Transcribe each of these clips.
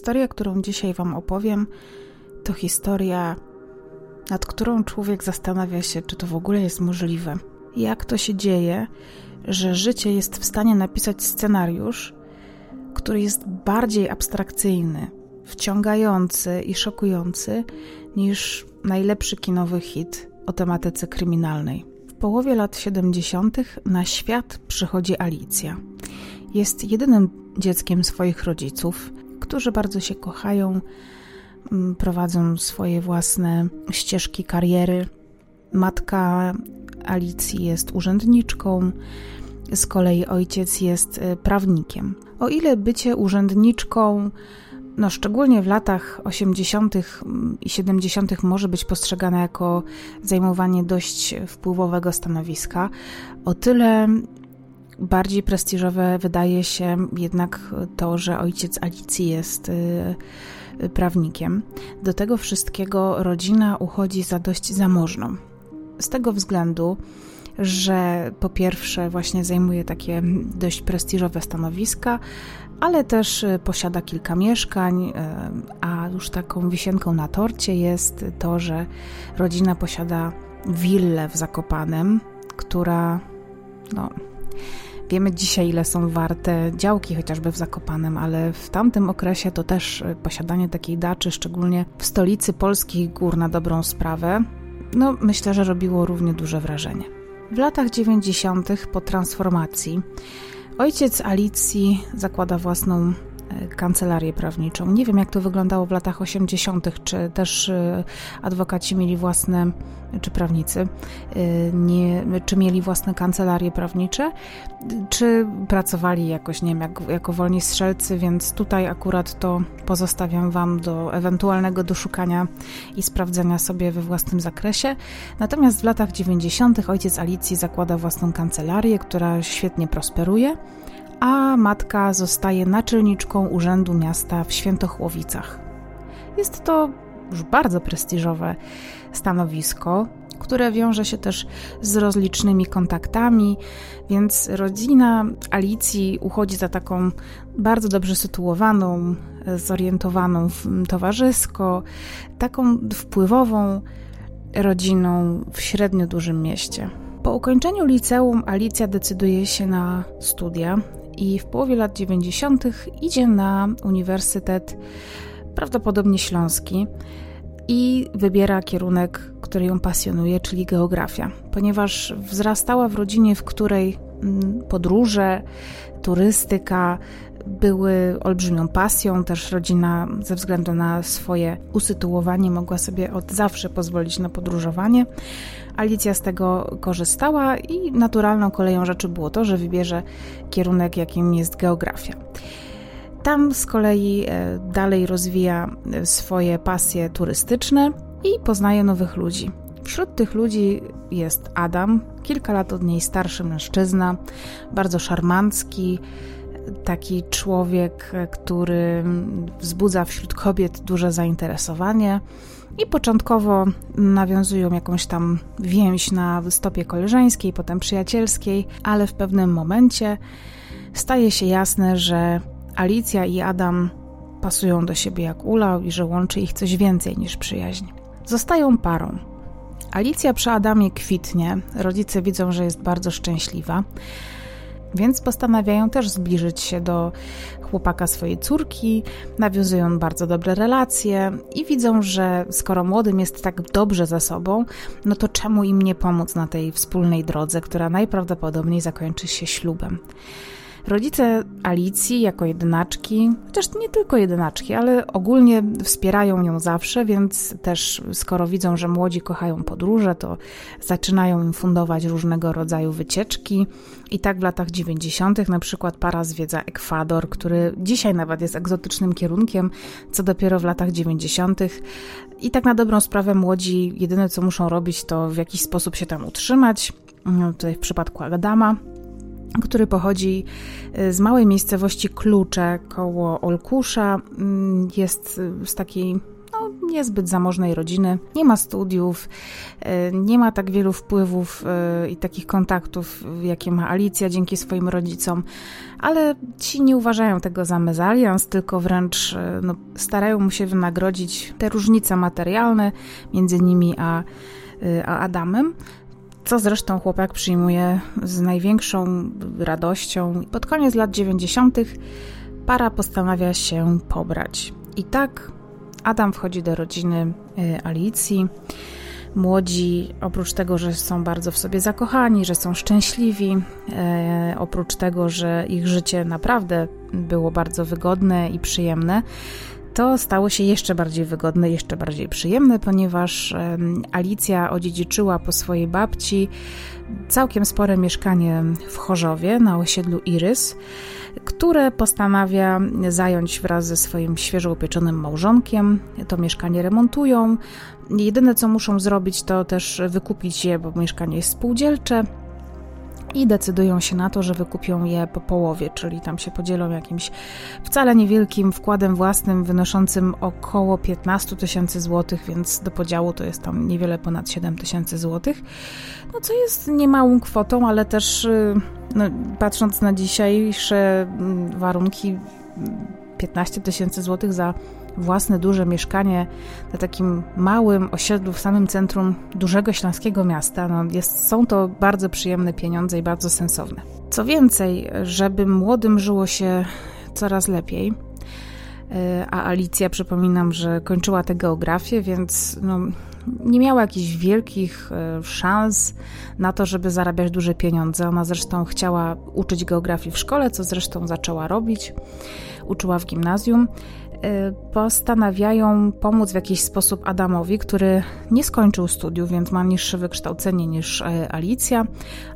Historia, którą dzisiaj Wam opowiem, to historia, nad którą człowiek zastanawia się, czy to w ogóle jest możliwe. Jak to się dzieje, że życie jest w stanie napisać scenariusz, który jest bardziej abstrakcyjny, wciągający i szokujący niż najlepszy kinowy hit o tematyce kryminalnej. W połowie lat 70. na świat przychodzi Alicja. Jest jedynym dzieckiem swoich rodziców, którzy bardzo się kochają, mm, prowadzą swoje własne ścieżki kariery. Matka Alicji jest urzędniczką, z kolei ojciec jest y, prawnikiem. O ile bycie urzędniczką, no szczególnie w latach 80. i 70. może być postrzegane jako zajmowanie dość wpływowego stanowiska, o tyle bardziej prestiżowe wydaje się jednak to, że ojciec Alicji jest y, prawnikiem. Do tego wszystkiego rodzina uchodzi za dość zamożną. Z tego względu, że po pierwsze właśnie zajmuje takie dość prestiżowe stanowiska, ale też y, posiada kilka mieszkań, y, a już taką wisienką na torcie jest to, że rodzina posiada willę w Zakopanem, która no, Wiemy dzisiaj, ile są warte działki chociażby w Zakopanem, ale w tamtym okresie to też y, posiadanie takiej daczy, szczególnie w stolicy polskich gór na dobrą sprawę, no myślę, że robiło równie duże wrażenie. W latach 90. po transformacji ojciec Alicji zakłada własną e, kancelarię prawniczą. Nie wiem, jak to wyglądało w latach 80., czy też e, adwokaci mieli własne czy prawnicy, y, nie, czy mieli własne kancelarie prawnicze, czy pracowali jakoś, nie wiem, jak, jako wolni strzelcy, więc tutaj akurat to pozostawiam Wam do ewentualnego doszukania i sprawdzenia sobie we własnym zakresie. Natomiast w latach 90. ojciec Alicji zakłada własną kancelarię, która świetnie prosperuje, a matka zostaje naczelniczką Urzędu Miasta w Świętochłowicach. Jest to już bardzo prestiżowe stanowisko, które wiąże się też z rozlicznymi kontaktami, więc rodzina Alicji uchodzi za taką bardzo dobrze sytuowaną, zorientowaną towarzysko, taką wpływową rodziną w średnio dużym mieście. Po ukończeniu liceum Alicja decyduje się na studia i w połowie lat 90. idzie na Uniwersytet prawdopodobnie Śląski i wybiera kierunek, który ją pasjonuje, czyli geografia, ponieważ wzrastała w rodzinie, w której mm, podróże, turystyka były olbrzymią pasją. Też rodzina, ze względu na swoje usytuowanie, mogła sobie od zawsze pozwolić na podróżowanie. Alicja z tego korzystała i naturalną koleją rzeczy było to, że wybierze kierunek, jakim jest geografia. Tam z kolei e, dalej rozwija e, swoje pasje turystyczne i poznaje nowych ludzi. Wśród tych ludzi jest Adam, kilka lat od niej starszy mężczyzna, bardzo szarmancki, taki człowiek, e, który wzbudza wśród kobiet duże zainteresowanie. I początkowo nawiązują jakąś tam więź na stopie koleżeńskiej, potem przyjacielskiej, ale w pewnym momencie staje się jasne, że Alicja i Adam pasują do siebie jak ulał i że łączy ich coś więcej niż przyjaźń. Zostają parą. Alicja przy Adamie kwitnie, rodzice widzą, że jest bardzo szczęśliwa, więc postanawiają też zbliżyć się do chłopaka swojej córki, nawiązują bardzo dobre relacje i widzą, że skoro młodym jest tak dobrze ze sobą, no to czemu im nie pomóc na tej wspólnej drodze, która najprawdopodobniej zakończy się ślubem. Rodzice Alicji jako jedynaczki, chociaż nie tylko jedynaczki, ale ogólnie wspierają ją zawsze, więc też skoro widzą, że młodzi kochają podróże, to zaczynają im fundować różnego rodzaju wycieczki. I tak w latach 90. na przykład para zwiedza Ekwador, który dzisiaj nawet jest egzotycznym kierunkiem, co dopiero w latach 90. I tak na dobrą sprawę młodzi jedyne co muszą robić to w jakiś sposób się tam utrzymać. No, tutaj w przypadku Adama który pochodzi y, z małej miejscowości Klucze koło Olkusza. Mm, jest z takiej no, niezbyt zamożnej rodziny, nie ma studiów, e, nie ma tak wielu wpływów i takich kontaktów, jakie ma Alicja dzięki swoim rodzicom, ale ci nie uważają tego za mezalians, tylko wręcz no, starają mu się wynagrodzić te różnice materialne między nimi a, a Adamem co zresztą chłopak przyjmuje z największą radością. Pod koniec lat 90. para postanawia się pobrać. I tak Adam wchodzi do rodziny y, Alicji. Młodzi, oprócz tego, że są bardzo w sobie zakochani, że są szczęśliwi, e, oprócz tego, że ich życie naprawdę było bardzo wygodne i przyjemne, to stało się jeszcze bardziej wygodne, jeszcze bardziej przyjemne, ponieważ Alicja odziedziczyła po swojej babci całkiem spore mieszkanie w Chorzowie na osiedlu Irys, które postanawia zająć wraz ze swoim świeżo upieczonym małżonkiem. To mieszkanie remontują. Jedyne co muszą zrobić to też wykupić je, bo mieszkanie jest spółdzielcze i decydują się na to, że wykupią je po połowie, czyli tam się podzielą jakimś wcale niewielkim wkładem własnym wynoszącym około 15 tysięcy złotych, więc do podziału to jest tam niewiele ponad 7 tysięcy złotych, no co jest niemałą kwotą, ale też y, no, patrząc na dzisiejsze mm, warunki 15 tysięcy złotych za własne duże mieszkanie na takim małym osiedlu w samym centrum dużego śląskiego miasta. No jest, są to bardzo przyjemne pieniądze i bardzo sensowne. Co więcej, żeby młodym żyło się coraz lepiej, e, a Alicja, przypominam, że kończyła tę geografię, więc no, nie miała jakichś wielkich e, szans na to, żeby zarabiać duże pieniądze. Ona zresztą chciała uczyć geografii w szkole, co zresztą zaczęła robić. Uczyła w gimnazjum. Y, postanawiają pomóc w jakiś sposób Adamowi, który nie skończył studiów, więc ma niższe wykształcenie niż e, Alicja,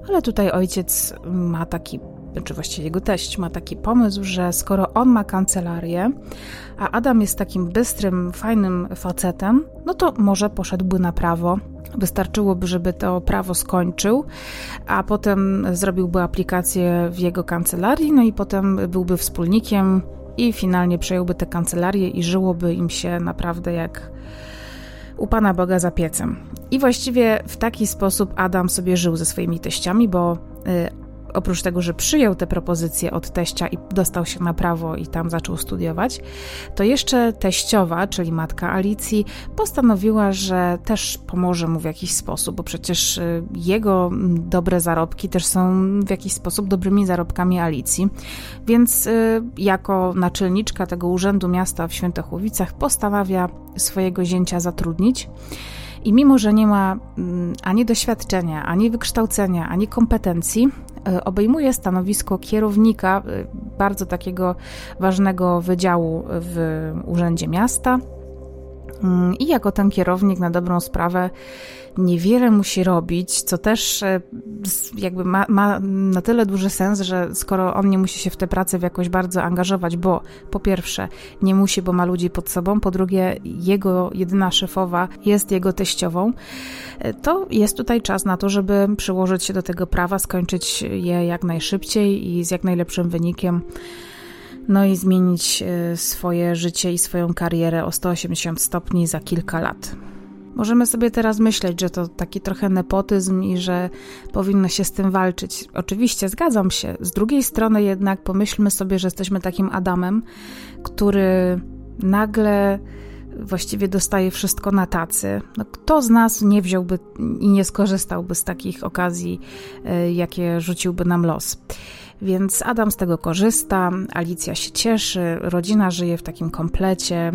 ale tutaj ojciec ma taki czy właściwie jego teść ma taki pomysł, że skoro on ma kancelarię, a Adam jest takim bystrym, fajnym facetem, no to może poszedłby na prawo. Wystarczyłoby, żeby to prawo skończył, a potem zrobiłby aplikację w jego kancelarii, no i potem byłby wspólnikiem i finalnie przejąłby tę kancelarię i żyłoby im się naprawdę jak u Pana Boga za piecem. I właściwie w taki sposób Adam sobie żył ze swoimi teściami, bo y, oprócz tego, że przyjął te propozycje od teścia i dostał się na prawo i tam zaczął studiować, to jeszcze teściowa, czyli matka Alicji, postanowiła, że też pomoże mu w jakiś sposób, bo przecież y, jego dobre zarobki też są w jakiś sposób dobrymi zarobkami Alicji. Więc y, jako naczelniczka tego urzędu miasta w Świętochłowicach postanawia swojego zięcia zatrudnić. I mimo, że nie ma mm, ani doświadczenia, ani wykształcenia, ani kompetencji, e, obejmuje stanowisko kierownika e, bardzo takiego ważnego wydziału w Urzędzie Miasta. Mm, I jako ten kierownik na dobrą sprawę niewiele musi robić, co też e, jakby ma, ma, na tyle duży sens, że skoro on nie musi się w tę pracę jakoś bardzo angażować, bo po pierwsze nie musi, bo ma ludzi pod sobą, po drugie jego jedyna szefowa jest jego teściową, e, to jest tutaj czas na to, żeby przyłożyć się do tego prawa, skończyć je jak najszybciej i z jak najlepszym wynikiem no i zmienić e, swoje życie i swoją karierę o 180 stopni za kilka lat. Możemy sobie teraz myśleć, że to taki trochę nepotyzm i że powinno się z tym walczyć. Oczywiście zgadzam się. Z drugiej strony jednak pomyślmy sobie, że jesteśmy takim Adamem, który nagle właściwie dostaje wszystko na tacy. No, kto z nas nie wziąłby i nie skorzystałby z takich okazji, e, jakie rzuciłby nam los? Więc Adam z tego korzysta, Alicja się cieszy, rodzina żyje w takim komplecie,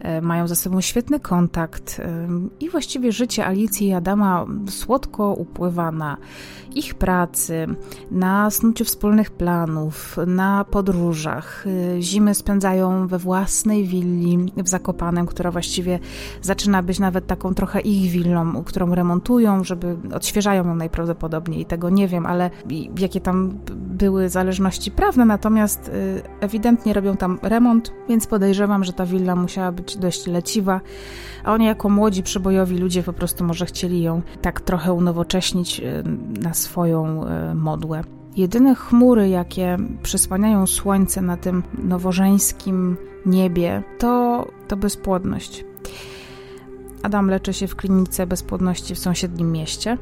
e, mają ze sobą świetny kontakt e, i właściwie życie Alicji i Adama słodko upływa na ich pracy, na snuciu wspólnych planów, na podróżach. E, zimy spędzają we własnej willi w Zakopanem, która właściwie zaczyna być nawet taką trochę ich willą, którą remontują, żeby odświeżają ją najprawdopodobniej. Tego nie wiem, ale jakie tam były zależności prawne, natomiast y, ewidentnie robią tam remont, więc podejrzewam, że ta willa musiała być dość leciwa, a oni jako młodzi, przybojowi ludzie po prostu może chcieli ją tak trochę unowocześnić y, na swoją y, modłę. Jedyne chmury, jakie przysłaniają słońce na tym nowożeńskim niebie, to, to bezpłodność. Adam leczy się w klinice bezpłodności w sąsiednim mieście.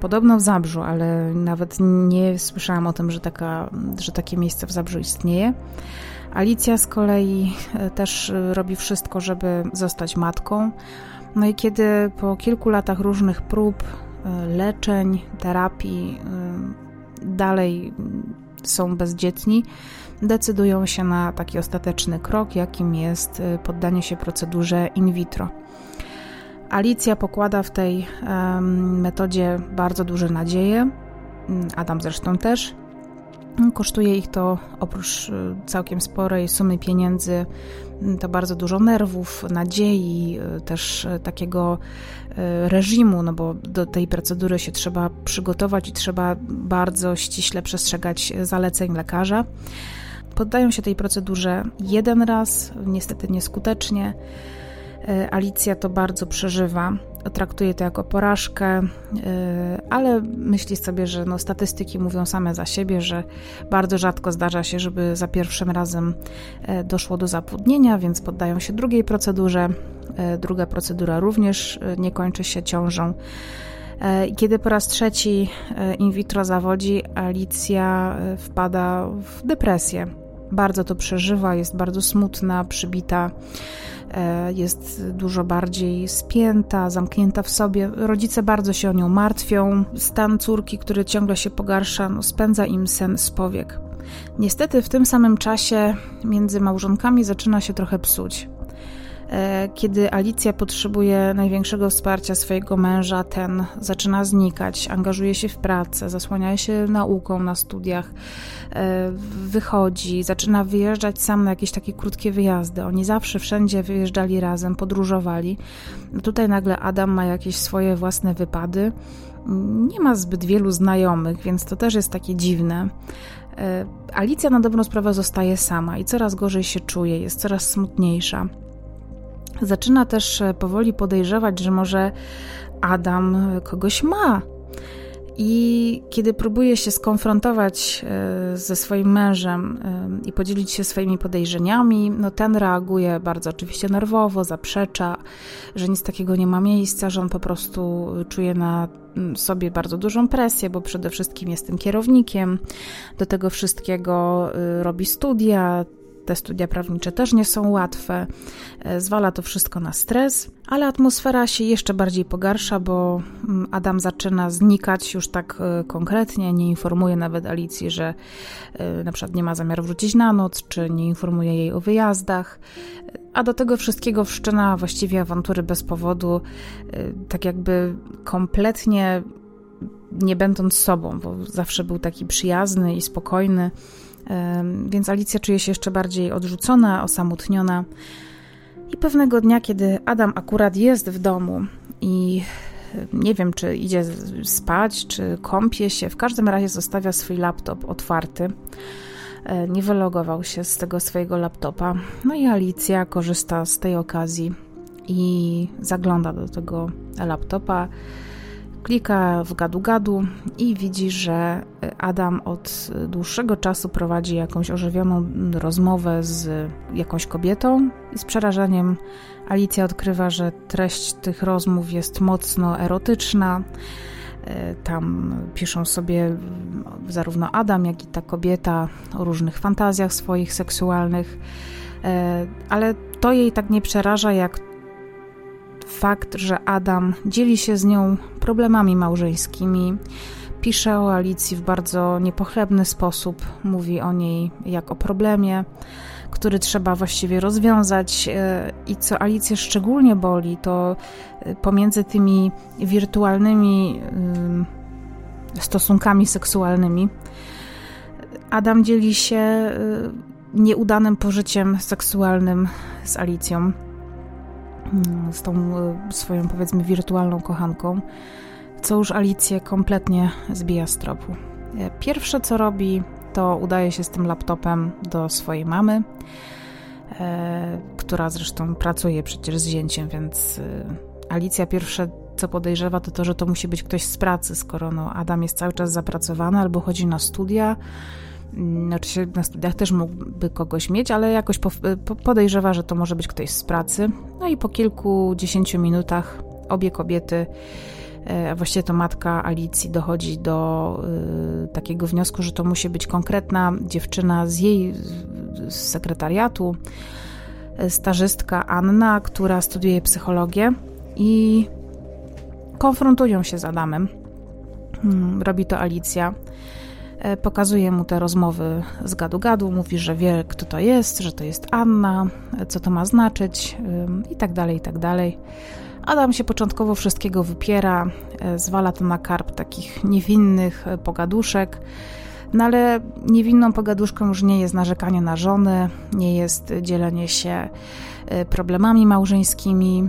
Podobno w Zabrzu, ale nawet nie słyszałam o tym, że, taka, że takie miejsce w Zabrzu istnieje. Alicja z kolei e, też robi wszystko, żeby zostać matką. No i kiedy po kilku latach różnych prób, e, leczeń, terapii e, dalej są bezdzietni, decydują się na taki ostateczny krok, jakim jest poddanie się procedurze in vitro. Alicja pokłada w tej metodzie bardzo duże nadzieje, Adam zresztą też. Kosztuje ich to oprócz y, całkiem sporej sumy pieniędzy, to bardzo dużo nerwów, nadziei, y, też y, takiego reżimu, no bo do tej procedury się trzeba przygotować i trzeba bardzo ściśle przestrzegać zaleceń lekarza. Poddają się tej procedurze jeden raz, niestety nieskutecznie. E, Alicja to bardzo przeżywa, traktuje to jako porażkę, e, ale myśli sobie, że no, statystyki mówią same za siebie, że bardzo rzadko zdarza się, żeby za pierwszym razem e, doszło do zapłodnienia, więc poddają się drugiej procedurze. Druga procedura również nie kończy się ciążą. Kiedy po raz trzeci in vitro zawodzi, Alicja wpada w depresję. Bardzo to przeżywa, jest bardzo smutna, przybita E, jest dużo bardziej spięta, zamknięta w sobie. Rodzice bardzo się o nią martwią. Stan córki, który ciągle się pogarsza, no, spędza im sen z powiek. Niestety w tym samym czasie między małżonkami zaczyna się trochę psuć. E, kiedy Alicja potrzebuje największego wsparcia swojego męża, ten zaczyna znikać, angażuje się w pracę, zasłania się nauką na studiach, e, wychodzi, zaczyna wyjeżdżać sam na jakieś takie krótkie wyjazdy. Oni zawsze wszędzie wyjeżdżali razem, podróżowali. Tutaj nagle Adam ma jakieś swoje własne wypady. Nie ma zbyt wielu znajomych, więc to też jest takie dziwne. E, Alicja na dobrą sprawę zostaje sama i coraz gorzej się czuje, jest coraz smutniejsza. Zaczyna też e, powoli podejrzewać, że może Adam e, kogoś ma. I kiedy próbuje się skonfrontować e, ze swoim mężem i podzielić się swoimi podejrzeniami, no ten reaguje bardzo oczywiście nerwowo, zaprzecza, że nic takiego nie ma miejsca, że on po prostu czuje na sobie bardzo dużą presję, bo przede wszystkim jest tym kierownikiem. Do tego wszystkiego robi studia, te studia prawnicze też nie są łatwe, e, zwala to wszystko na stres, ale atmosfera się jeszcze bardziej pogarsza, bo mm, Adam zaczyna znikać już tak e, konkretnie, nie informuje nawet Alicji, że e, na przykład nie ma zamiaru wrócić na noc, czy nie informuje jej o wyjazdach, a do tego wszystkiego wszczyna właściwie awantury bez powodu, tak jakby kompletnie nie będąc sobą, bo zawsze był taki przyjazny i spokojny więc Alicja czuje się jeszcze bardziej odrzucona, osamotniona. I pewnego dnia, kiedy Adam akurat jest w domu i nie wiem, czy idzie spać, czy kąpie się, w każdym razie zostawia swój laptop otwarty. E, nie wylogował się z tego swojego laptopa. No i Alicja korzysta z tej okazji i zagląda do tego laptopa Klika w gadu-gadu i widzi, że Adam od dłuższego czasu prowadzi jakąś ożywioną rozmowę z jakąś kobietą i z przerażeniem Alicja odkrywa, że treść tych rozmów jest mocno erotyczna. Tam piszą sobie zarówno Adam, jak i ta kobieta o różnych fantazjach swoich seksualnych, ale to jej tak nie przeraża, jak fakt, że Adam dzieli się z nią problemami małżeńskimi. Pisze o Alicji w bardzo niepochlebny sposób, mówi o niej jak o problemie, który trzeba właściwie rozwiązać. E, I co Alicję szczególnie boli, to e, pomiędzy tymi wirtualnymi stosunkami seksualnymi Adam dzieli się e, nieudanym pożyciem seksualnym z Alicją. Mm, z tą e, swoją powiedzmy wirtualną kochanką, co już Alicję kompletnie zbija z tropu. E, pierwsze co robi, to udaje się z tym laptopem do swojej mamy, e, która zresztą pracuje przecież z zięciem, więc Alicja pierwsze co podejrzewa, to to, że to musi być ktoś z pracy, skoro no, Adam jest cały czas zapracowany albo chodzi na studia, oczywiście na studiach też mógłby kogoś mieć, ale jakoś podejrzewa, że to może być ktoś z pracy. No i po kilkudziesięciu minutach obie kobiety, e, a właściwie to matka Alicji, dochodzi do y, takiego wniosku, że to musi być konkretna dziewczyna z jej z sekretariatu, e, stażystka Anna, która studiuje psychologię i konfrontują się z Adamem. Hmm, robi to Alicja. E, pokazuje mu te rozmowy z gadu-gadu, mówi, że wie, kto to jest, że to jest Anna, co to ma znaczyć i tak dalej, i tak dalej. Adam się początkowo wszystkiego wypiera, e, zwala to na karp takich niewinnych e, pogaduszek, no ale niewinną pogaduszką już nie jest narzekanie na żony, nie jest dzielenie się problemami małżeńskimi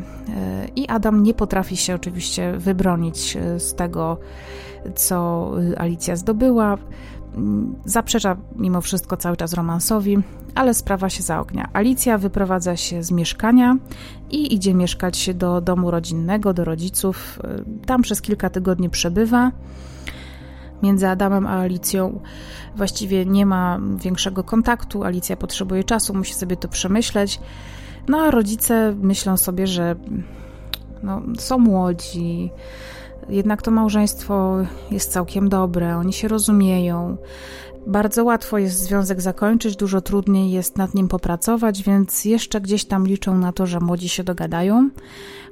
i Adam nie potrafi się oczywiście wybronić z tego, co Alicja zdobyła. Zaprzecza mimo wszystko cały czas romansowi, ale sprawa się zaognia. Alicja wyprowadza się z mieszkania i idzie mieszkać do domu rodzinnego, do rodziców. Tam przez kilka tygodni przebywa. Między Adamem a Alicją właściwie nie ma większego kontaktu. Alicja potrzebuje czasu, musi sobie to przemyśleć. No a rodzice myślą sobie, że no, są młodzi, jednak to małżeństwo jest całkiem dobre, oni się rozumieją. Bardzo łatwo jest związek zakończyć, dużo trudniej jest nad nim popracować, więc jeszcze gdzieś tam liczą na to, że młodzi się dogadają.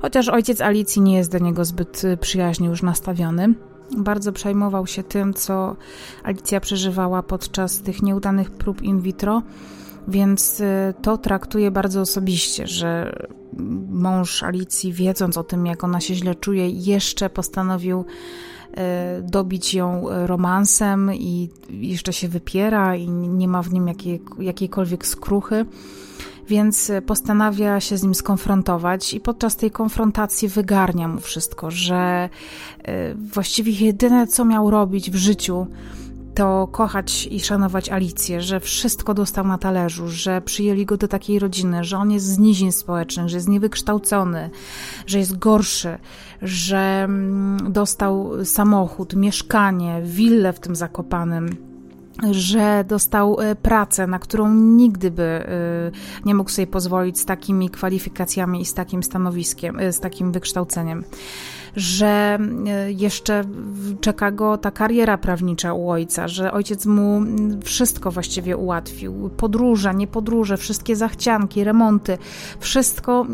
Chociaż ojciec Alicji nie jest do niego zbyt przyjaźnie już nastawiony. Bardzo przejmował się tym, co Alicja przeżywała podczas tych nieudanych prób in vitro więc y, to traktuje bardzo osobiście, że mąż Alicji, wiedząc o tym, jak ona się źle czuje, jeszcze postanowił y, dobić ją romansem i jeszcze się wypiera i nie ma w nim jakiej, jakiejkolwiek skruchy. Więc postanawia się z nim skonfrontować, i podczas tej konfrontacji wygarnia mu wszystko, że y, właściwie jedyne, co miał robić w życiu, to kochać i szanować Alicję, że wszystko dostał na talerzu, że przyjęli go do takiej rodziny, że on jest z nizin społecznych, że jest niewykształcony, że jest gorszy, że mm, dostał samochód, mieszkanie, willę w tym zakopanym że dostał e, pracę, na którą nigdy by e, nie mógł sobie pozwolić z takimi kwalifikacjami i z takim stanowiskiem, e, z takim wykształceniem że e, jeszcze czeka go ta kariera prawnicza u ojca, że ojciec mu wszystko właściwie ułatwił. Podróże, nie podróże, wszystkie zachcianki, remonty, wszystko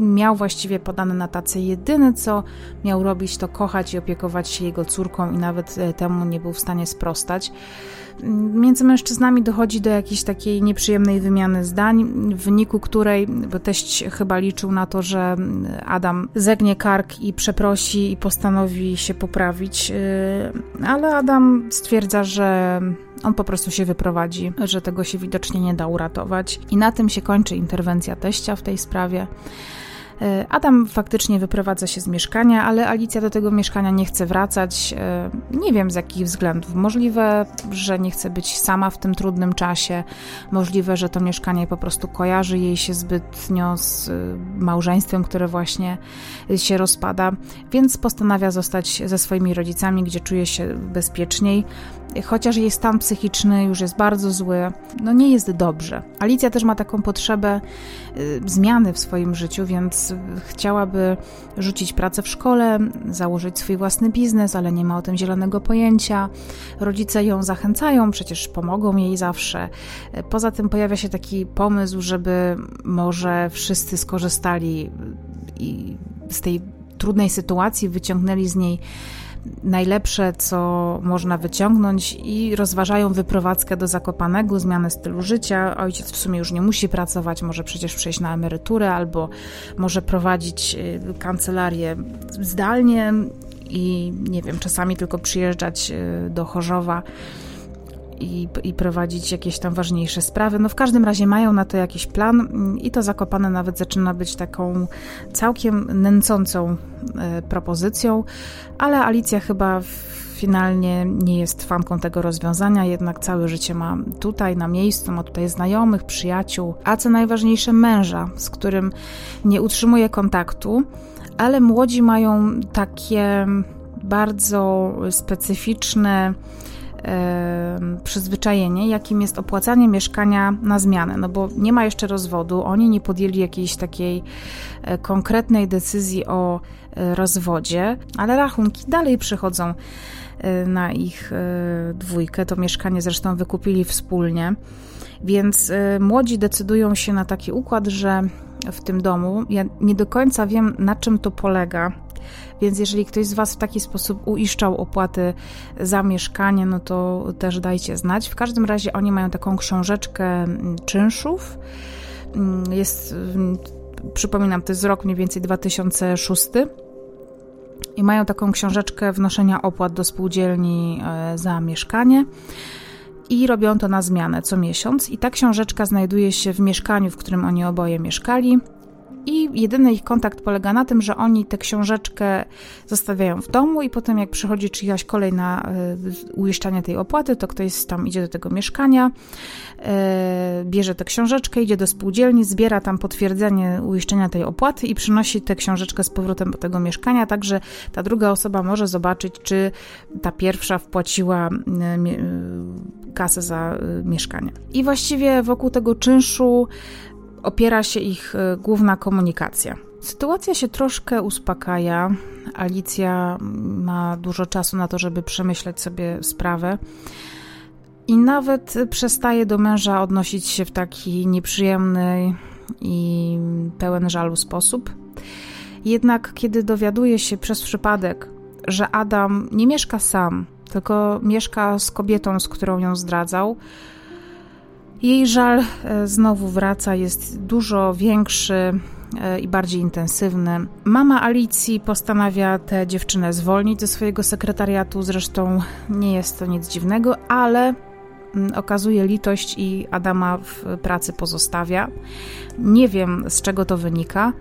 miał właściwie podane na tacy. Jedyne, co miał robić, to kochać i opiekować się jego córką i nawet e, temu nie był w stanie sprostać między mężczyznami dochodzi do jakiejś takiej nieprzyjemnej wymiany zdań, w wyniku której, bo teść chyba liczył na to, że Adam zegnie kark i przeprosi i postanowi się poprawić, y, ale Adam stwierdza, że on po prostu się wyprowadzi, że tego się widocznie nie da uratować. I na tym się kończy interwencja teścia w tej sprawie. E, Adam faktycznie wyprowadza się z mieszkania, ale Alicja do tego mieszkania nie chce wracać. E, nie wiem z jakich względów. Możliwe, że nie chce być sama w tym trudnym czasie. Możliwe, że to mieszkanie po prostu kojarzy jej się zbytnio z e, małżeństwem, które właśnie się rozpada, więc postanawia zostać ze swoimi rodzicami, gdzie czuje się bezpieczniej chociaż jej stan psychiczny już jest bardzo zły, no nie jest dobrze. Alicja też ma taką potrzebę zmiany w swoim życiu, więc chciałaby rzucić pracę w szkole, założyć swój własny biznes, ale nie ma o tym zielonego pojęcia. Rodzice ją zachęcają, przecież pomogą jej zawsze. Poza tym pojawia się taki pomysł, żeby może wszyscy skorzystali i z tej trudnej sytuacji wyciągnęli z niej najlepsze, co można wyciągnąć i rozważają wyprowadzkę do Zakopanego, zmianę stylu życia. Ojciec w sumie już nie musi pracować, może przecież przejść na emeryturę albo może prowadzić y, kancelarię zdalnie i nie wiem, czasami tylko przyjeżdżać y, do Chorzowa i, i prowadzić jakieś tam ważniejsze sprawy. No w każdym razie mają na to jakiś plan i to Zakopane nawet zaczyna być taką całkiem nęcącą e, propozycją, ale Alicja chyba finalnie nie jest fanką tego rozwiązania, jednak całe życie ma tutaj na miejscu, ma tutaj znajomych, przyjaciół, a co najważniejsze męża, z którym nie utrzymuje kontaktu, ale młodzi mają takie bardzo specyficzne przyzwyczajenie, jakim jest opłacanie mieszkania na zmianę, no bo nie ma jeszcze rozwodu, oni nie podjęli jakiejś takiej e, konkretnej decyzji o e, rozwodzie, ale rachunki dalej przychodzą e, na ich dwójkę. To mieszkanie zresztą wykupili wspólnie. Więc młodzi decydują się na taki układ, że w tym domu, ja nie do końca wiem, na czym to polega, więc jeżeli ktoś z Was w taki sposób uiszczał opłaty za mieszkanie, no to też dajcie znać. W każdym razie oni mają taką książeczkę mm, czynszów. Mm, jest, mm, przypominam, to jest rok mniej więcej 2006 i mają taką książeczkę wnoszenia opłat do spółdzielni e, za mieszkanie i robią to na zmianę co miesiąc. I ta książeczka znajduje się w mieszkaniu, w którym oni oboje mieszkali. I jedyny ich kontakt polega na tym, że oni tę książeczkę zostawiają w domu i potem jak przychodzi czyjaś kolej na y, uiszczanie tej opłaty, to ktoś tam idzie do tego mieszkania, y, bierze tę książeczkę, idzie do spółdzielni, zbiera tam potwierdzenie uiszczenia tej opłaty i przynosi tę książeczkę z powrotem do tego mieszkania, także ta druga osoba może zobaczyć, czy ta pierwsza wpłaciła y, kasę za mieszkanie. I właściwie wokół tego czynszu opiera się ich e, główna komunikacja. Sytuacja się troszkę uspokaja. Alicja ma dużo czasu na to, żeby przemyśleć sobie sprawę. I nawet przestaje do męża odnosić się w taki nieprzyjemny i pełen żalu sposób. Jednak kiedy dowiaduje się przez przypadek, że Adam nie mieszka sam, tylko mieszka z kobietą, z którą ją zdradzał, jej żal e, znowu wraca, jest dużo większy e, i bardziej intensywny. Mama Alicji postanawia tę dziewczynę zwolnić ze swojego sekretariatu, zresztą nie jest to nic dziwnego, ale mm, okazuje litość i Adama w pracy pozostawia. Nie wiem z czego to wynika.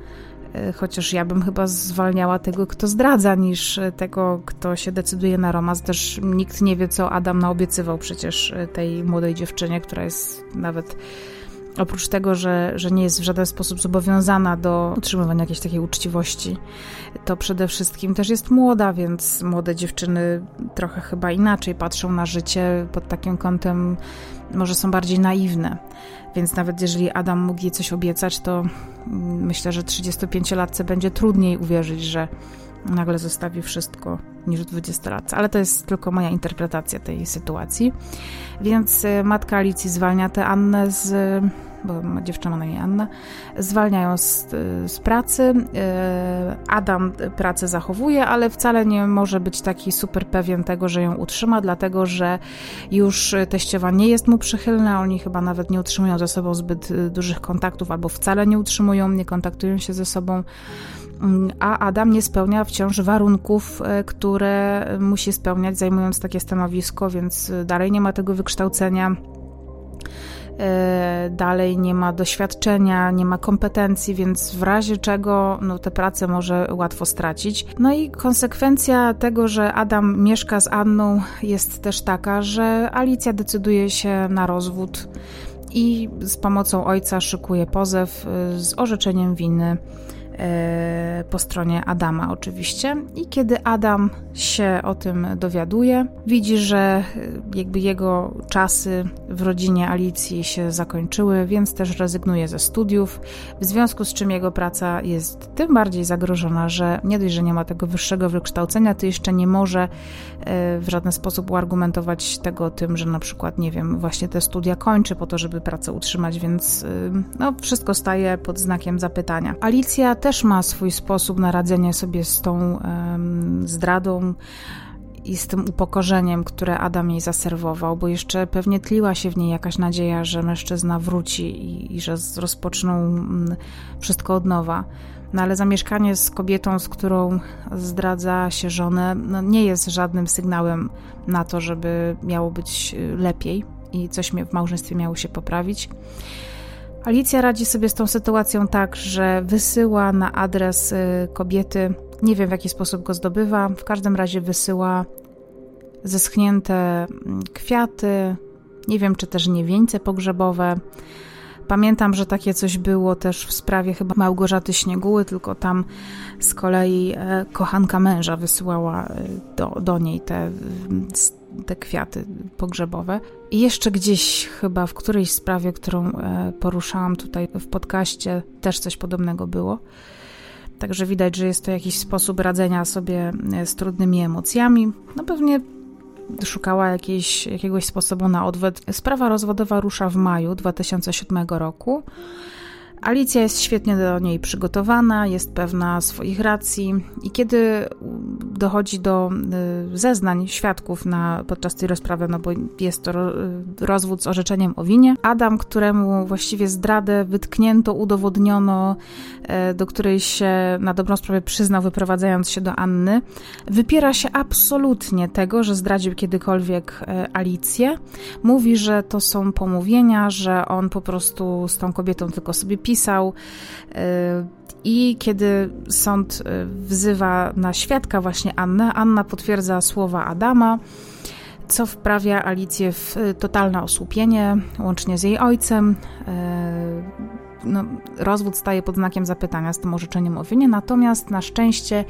E, chociaż ja bym chyba zwalniała tego, kto zdradza, niż tego, kto się decyduje na romans. Też nikt nie wie, co Adam naobiecywał przecież e, tej młodej dziewczynie, która jest nawet oprócz tego, że, że nie jest w żaden sposób zobowiązana do utrzymywania jakiejś takiej uczciwości, to przede wszystkim też jest młoda, więc młode dziewczyny trochę chyba inaczej patrzą na życie pod takim kątem, może są bardziej naiwne. Więc nawet jeżeli Adam mógł jej coś obiecać, to myślę, że 35-latce będzie trudniej uwierzyć, że nagle zostawi wszystko niż 20-latce. Ale to jest tylko moja interpretacja tej sytuacji. Więc e, matka Alicji zwalnia tę Annę z bo dziewczyna ma na imię Anna, zwalniają z, z, pracy. Adam pracę zachowuje, ale wcale nie może być taki super pewien tego, że ją utrzyma, dlatego że już teściowa nie jest mu przychylna, oni chyba nawet nie utrzymują ze sobą zbyt dużych kontaktów, albo wcale nie utrzymują, nie kontaktują się ze sobą a Adam nie spełnia wciąż warunków, e, które musi spełniać, zajmując takie stanowisko, więc dalej nie ma tego wykształcenia E, dalej nie ma doświadczenia, nie ma kompetencji, więc w razie czego no, tę pracę może łatwo stracić. No i konsekwencja tego, że Adam mieszka z Anną jest też taka, że Alicja decyduje się na rozwód i z pomocą ojca szykuje pozew e, z orzeczeniem winy E, po stronie Adama oczywiście. I kiedy Adam się o tym dowiaduje, widzi, że e, jakby jego czasy w rodzinie Alicji się zakończyły, więc też rezygnuje ze studiów, w związku z czym jego praca jest tym bardziej zagrożona, że nie dość, że nie ma tego wyższego wykształcenia, to jeszcze nie może e, w żaden sposób uargumentować tego tym, że na przykład, nie wiem, właśnie te studia kończy po to, żeby pracę utrzymać, więc no, wszystko staje pod znakiem zapytania. Alicja też ma swój sposób na radzenie sobie z tą um, zdradą i z tym upokorzeniem, które Adam jej zaserwował, bo jeszcze pewnie tliła się w niej jakaś nadzieja, że mężczyzna wróci i, i że rozpoczną mm, wszystko od nowa. No ale zamieszkanie z kobietą, z którą zdradza się żonę, no nie jest żadnym sygnałem na to, żeby miało być y, lepiej i coś w małżeństwie miało się poprawić. Alicja radzi sobie z tą sytuacją tak, że wysyła na adres y, kobiety, nie wiem w jaki sposób go zdobywa, w każdym razie wysyła zeschnięte mm, kwiaty, nie wiem czy też nie wieńce pogrzebowe. Pamiętam, że takie coś było też w sprawie chyba Małgorzaty Śnieguły, tylko tam z kolei e, kochanka męża wysyłała e, do, do niej te te kwiaty pogrzebowe. I jeszcze gdzieś chyba w którejś sprawie, którą e, poruszałam tutaj w podcaście, też coś podobnego było. Także widać, że jest to jakiś sposób radzenia sobie e, z trudnymi emocjami. No pewnie szukała jakiejś, jakiegoś sposobu na odwet. Sprawa rozwodowa rusza w maju 2007 roku. Alicja jest świetnie do niej przygotowana, jest pewna swoich racji i kiedy dochodzi do y, zeznań świadków na, podczas tej rozprawy, no bo jest to y, rozwód z orzeczeniem o winie, Adam, któremu właściwie zdradę wytknięto, udowodniono, y, do której się na dobrą sprawę przyznał, wyprowadzając się do Anny, wypiera się absolutnie tego, że zdradził kiedykolwiek Alicję. Mówi, że to są pomówienia, że on po prostu z tą kobietą tylko sobie pisał, Y, I kiedy sąd y, wzywa na świadka właśnie Annę, Anna potwierdza słowa Adama, co wprawia Alicję w y, totalne osłupienie, łącznie z jej ojcem. No, rozwód staje pod znakiem zapytania z tym orzeczeniem o winie, natomiast na szczęście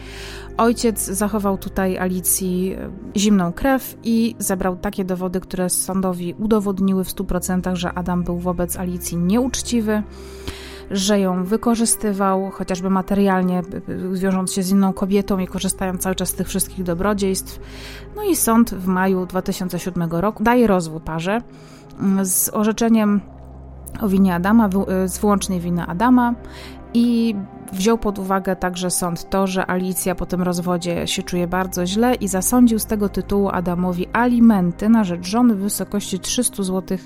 ojciec zachował tutaj Alicji zimną krew i zebrał takie dowody, które sądowi udowodniły w 100%, że Adam był wobec Alicji nieuczciwy że ją wykorzystywał, chociażby materialnie, wiążąc się z inną kobietą i korzystając cały czas z tych wszystkich dobrodziejstw. No i sąd w maju 2007 roku daje rozwód parze mm, z orzeczeniem o winie Adama, z wyłącznej winy Adama i wziął pod uwagę także sąd to, że Alicja po tym rozwodzie się czuje bardzo źle i zasądził z tego tytułu Adamowi alimenty na rzecz żony w wysokości 300 zł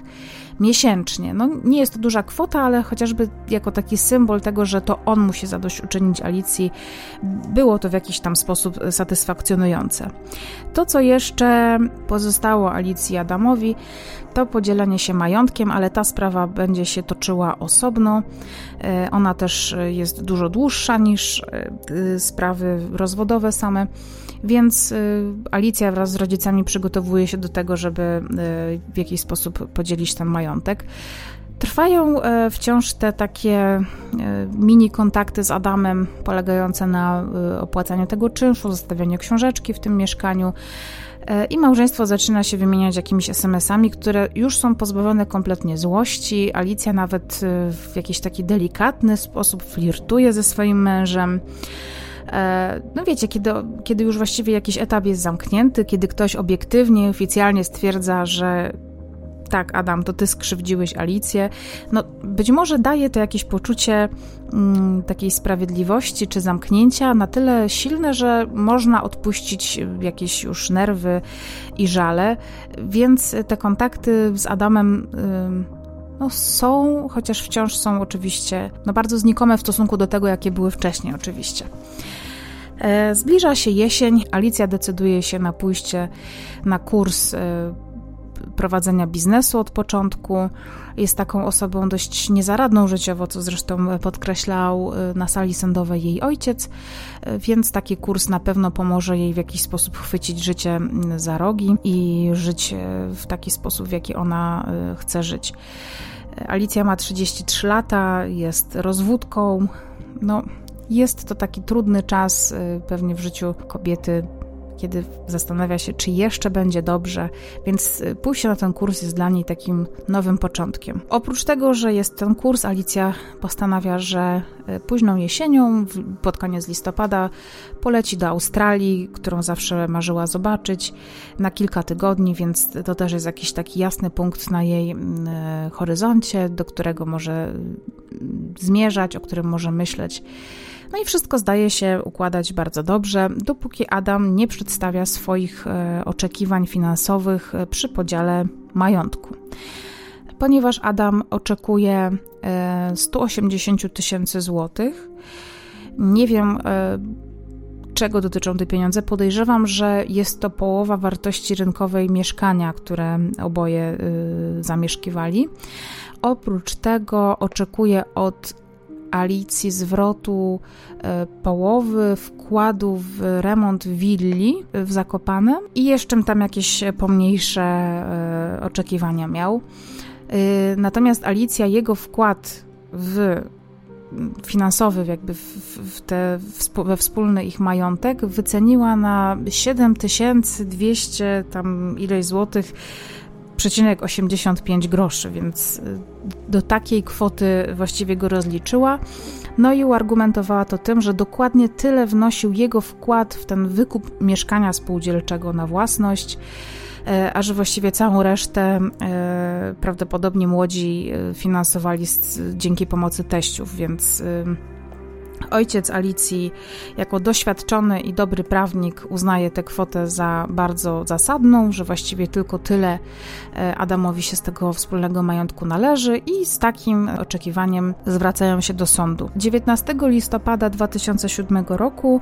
miesięcznie. No, nie jest to duża kwota, ale chociażby jako taki symbol tego, że to on musi zadośćuczynić Alicji, było to w jakiś tam sposób satysfakcjonujące. To, co jeszcze pozostało Alicji Adamowi, to podzielenie się majątkiem, ale ta sprawa będzie się toczyła osobno. E, ona też jest dużo dłuższa niż e, sprawy rozwodowe same. Więc y, Alicja wraz z rodzicami przygotowuje się do tego, żeby y, w jakiś sposób podzielić ten majątek. Trwają e, wciąż te takie mini kontakty z Adamem, polegające na opłacaniu tego czynszu, zostawianiu książeczki w tym mieszkaniu. I małżeństwo zaczyna się wymieniać jakimiś SMS-ami, które już są pozbawione kompletnie złości. Alicja nawet w jakiś taki delikatny sposób flirtuje ze swoim mężem. E, no wiecie, kiedy, kiedy już właściwie jakiś etap jest zamknięty, kiedy ktoś obiektywnie, oficjalnie stwierdza, że tak, Adam, to ty skrzywdziłeś Alicję. No, być może daje to jakieś poczucie mm, takiej sprawiedliwości czy zamknięcia na tyle silne, że można odpuścić jakieś już nerwy i żale, więc te kontakty z Adamem. No, są, chociaż wciąż są oczywiście no, bardzo znikome w stosunku do tego, jakie były wcześniej, oczywiście. E, zbliża się jesień, Alicja decyduje się na pójście na kurs e, prowadzenia biznesu od początku. Jest taką osobą dość niezaradną życiowo, co zresztą podkreślał e, na sali sądowej jej ojciec, więc taki kurs na pewno pomoże jej w jakiś sposób chwycić życie za rogi i żyć w taki sposób, w jaki ona chce żyć. Alicja ma 33 lata, jest rozwódką. No, jest to taki trudny czas y, pewnie w życiu kobiety, kiedy zastanawia się, czy jeszcze będzie dobrze, więc y, pójście na ten kurs jest dla niej takim nowym początkiem. Oprócz tego, że jest ten kurs, Alicja postanawia, że y, późną jesienią, pod koniec listopada, poleci do Australii, którą zawsze marzyła zobaczyć, na kilka tygodni, więc to też jest jakiś taki jasny punkt na jej mm, horyzoncie, do którego może zmierzać, o którym może myśleć. No i wszystko zdaje się układać bardzo dobrze, dopóki Adam nie przedstawia swoich e, oczekiwań finansowych e, przy podziale majątku. Ponieważ Adam oczekuje 180 e, tysięcy złotych, nie wiem czego dotyczą te pieniądze. Podejrzewam, że jest to połowa wartości rynkowej mieszkania, które oboje zamieszkiwali. Oprócz tego oczekuje od Alicji zwrotu e, połowy wkładu w remont willi w Zakopanem i jeszcze tam jakieś pomniejsze e, oczekiwania miał. E, natomiast Alicja jego wkład w finansowy, jakby w, te, we wspólny ich majątek, wyceniła na 7200 tam ileś złotych 85 groszy, więc y, do takiej kwoty właściwie go rozliczyła. No i uargumentowała to tym, że dokładnie tyle wnosił jego wkład w ten wykup mieszkania spółdzielczego na własność, e, a że właściwie całą resztę e, prawdopodobnie młodzi e, finansowali dzięki pomocy teściów, więc Ojciec Alicji, jako doświadczony i dobry prawnik, uznaje tę kwotę za bardzo zasadną, że właściwie tylko tyle e, Adamowi się z tego wspólnego majątku należy i z takim oczekiwaniem zwracają się do sądu. 19 listopada 2007 roku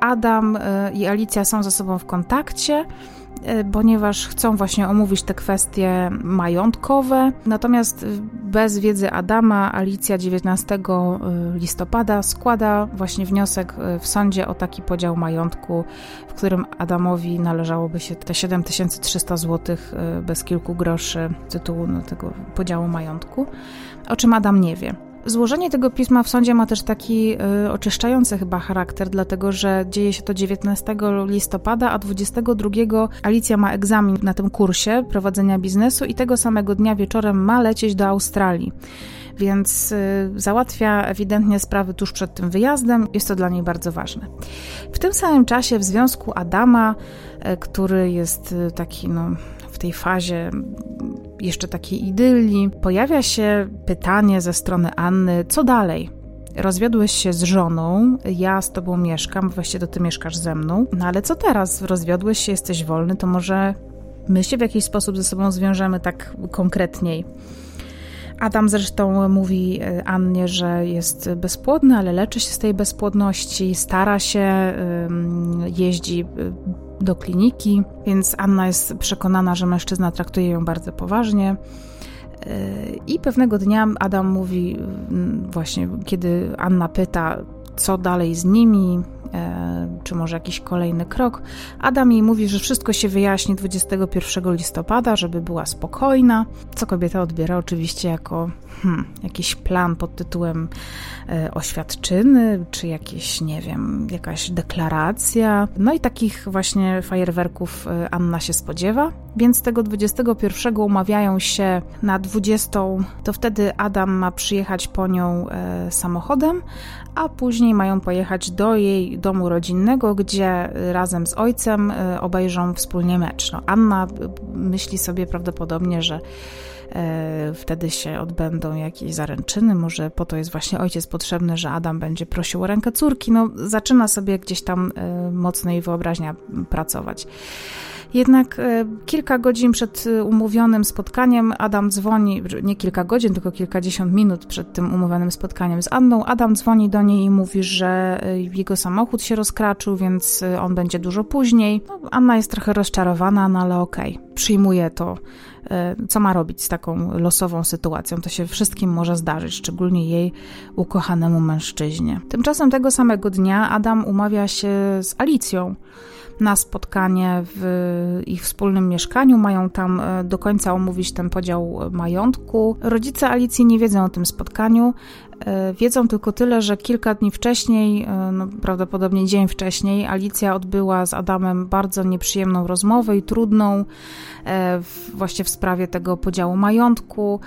Adam e, i Alicja są ze sobą w kontakcie. E, ponieważ chcą właśnie omówić te kwestie majątkowe. Natomiast e, bez wiedzy Adama Alicja 19 e, listopada składa właśnie wniosek w sądzie o taki podział majątku, w którym Adamowi należałoby się te 7300 zł bez kilku groszy tytułu no, tego podziału majątku, o czym Adam nie wie. Złożenie tego pisma w sądzie ma też taki y, oczyszczający chyba charakter, dlatego że dzieje się to 19 listopada, a 22 Alicja ma egzamin na tym kursie prowadzenia biznesu i tego samego dnia wieczorem ma lecieć do Australii więc y, załatwia ewidentnie sprawy tuż przed tym wyjazdem. Jest to dla niej bardzo ważne. W tym samym czasie w związku Adama, y, który jest y, taki no, w tej fazie jeszcze takiej idylii, pojawia się pytanie ze strony Anny, co dalej? Rozwiodłeś się z żoną, ja z tobą mieszkam, właściwie to ty mieszkasz ze mną, no ale co teraz? Rozwiodłeś się, jesteś wolny, to może my się w jakiś sposób ze sobą zwiążemy tak konkretniej. Adam zresztą mówi e, Annie, że jest bezpłodny, ale leczy się z tej bezpłodności, stara się, jeździ y, do kliniki, więc Anna jest przekonana, że mężczyzna traktuje ją bardzo poważnie. E, I pewnego dnia Adam mówi, właśnie kiedy Anna pyta, co dalej z nimi, E, czy może jakiś kolejny krok. Adam jej mówi, że wszystko się wyjaśni 21 listopada, żeby była spokojna, co kobieta odbiera oczywiście jako hmm, jakiś plan pod tytułem e, oświadczyny, czy jakieś, nie wiem, jakaś deklaracja. No i takich właśnie fajerwerków e, Anna się spodziewa, więc tego 21 umawiają się na 20, to wtedy Adam ma przyjechać po nią samochodem, a później mają pojechać do jej domu rodzinnego, gdzie razem z ojcem e, obejrzą wspólnie mecz. No, Anna myśli sobie prawdopodobnie, że e, wtedy się odbędą jakieś zaręczyny, może po to jest właśnie ojciec potrzebny, że Adam będzie prosił o rękę córki. No, zaczyna sobie gdzieś tam e, mocno jej wyobraźnia pracować. Jednak e, kilka godzin przed e, umówionym spotkaniem Adam dzwoni, nie kilka godzin, tylko kilkadziesiąt minut przed tym umówionym spotkaniem z Anną, Adam dzwoni do niej i mówi, że e, jego samochód się rozkraczył, więc on będzie dużo później. No, Anna jest trochę rozczarowana, no ale okej, okay, przyjmuje to co ma robić z taką losową sytuacją. To się wszystkim może zdarzyć, szczególnie jej ukochanemu mężczyźnie. Tymczasem tego samego dnia Adam umawia się z Alicją na spotkanie w ich wspólnym mieszkaniu. Mają tam e, do końca omówić ten podział majątku. Rodzice Alicji nie wiedzą o tym spotkaniu. E, wiedzą tylko tyle, że kilka dni wcześniej, e, no prawdopodobnie dzień wcześniej, Alicja odbyła z Adamem bardzo nieprzyjemną rozmowę i trudną właśnie w sprawie tego podziału majątku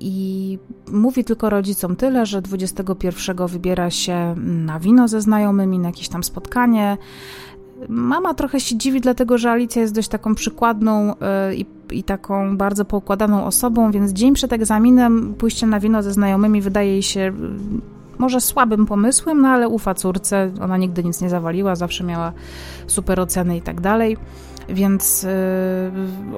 i mówi tylko rodzicom tyle, że 21 wybiera się na wino ze znajomymi, na jakieś tam spotkanie. Mama trochę się dziwi, dlatego że Alicja jest dość taką przykładną e, i, i taką bardzo poukładaną osobą, więc dzień przed egzaminem pójście na wino ze znajomymi wydaje jej się e, może słabym pomysłem, no ale ufa córce. Ona nigdy nic nie zawaliła, zawsze miała super oceny i tak dalej więc y,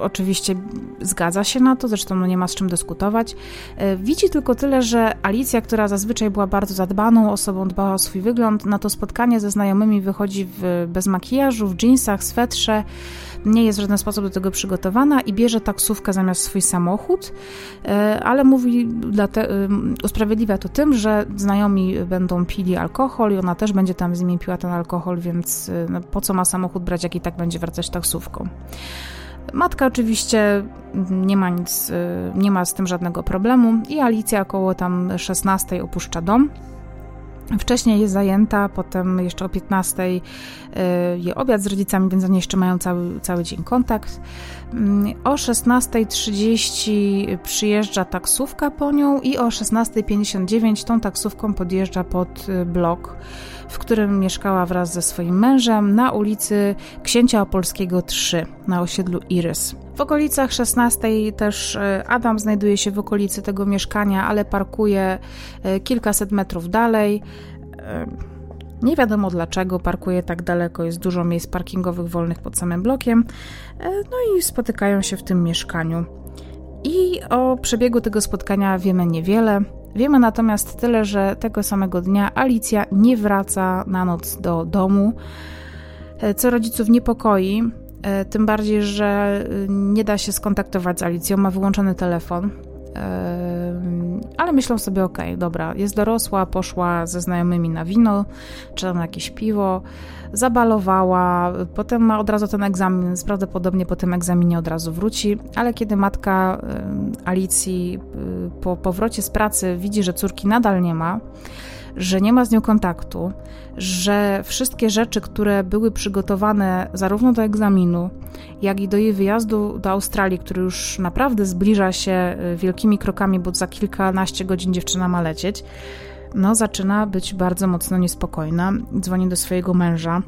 oczywiście zgadza się na to, zresztą no nie ma z czym dyskutować. Y, widzi tylko tyle, że Alicja, która zazwyczaj była bardzo zadbaną osobą, dbała o swój wygląd, na to spotkanie ze znajomymi wychodzi w, bez makijażu, w jeansach, swetrze, nie jest w żaden sposób do tego przygotowana i bierze taksówkę zamiast swój samochód, e, ale mówi, te, usprawiedliwia to tym, że znajomi będą pili alkohol i ona też będzie tam z nimi piła ten alkohol, więc e, no, po co ma samochód brać, jak i tak będzie wracać taksówką. Matka oczywiście nie ma nic, nie ma z tym żadnego problemu i Alicja około tam 16 opuszcza dom. Wcześniej jest zajęta, potem jeszcze o 15 y, je obiad z rodzicami, więc oni jeszcze mają cały, cały dzień kontakt. Mm, o 16.30 przyjeżdża taksówka po nią i o 16.59 tą taksówką podjeżdża pod y, blok, w którym mieszkała wraz ze swoim mężem na ulicy Księcia Opolskiego 3 na osiedlu Irys. W okolicach 16 też y, Adam znajduje się w okolicy tego mieszkania, ale parkuje kilkaset metrów dalej. Nie wiadomo dlaczego parkuje tak daleko, jest dużo miejsc parkingowych wolnych pod samym blokiem. E, no i spotykają się w tym mieszkaniu. I o przebiegu tego spotkania wiemy niewiele. Wiemy natomiast tyle, że tego samego dnia Alicja nie wraca na noc do domu, e, co rodziców niepokoi. E, tym bardziej, że nie da się skontaktować z Alicją, ma wyłączony telefon ale myślą sobie, okej, okay, dobra, jest dorosła, poszła ze znajomymi na wino, czy tam jakieś piwo, zabalowała, potem ma od razu ten egzamin, prawdopodobnie po tym egzaminie od razu wróci, ale kiedy matka Alicji y, po powrocie z pracy widzi, że córki nadal nie ma, że nie ma z nią kontaktu, że wszystkie rzeczy, które były przygotowane zarówno do egzaminu, jak i do jej wyjazdu do Australii, który już naprawdę zbliża się y, wielkimi krokami, bo za kilkanaście godzin dziewczyna ma lecieć, no zaczyna być bardzo mocno niespokojna. Dzwoni do swojego męża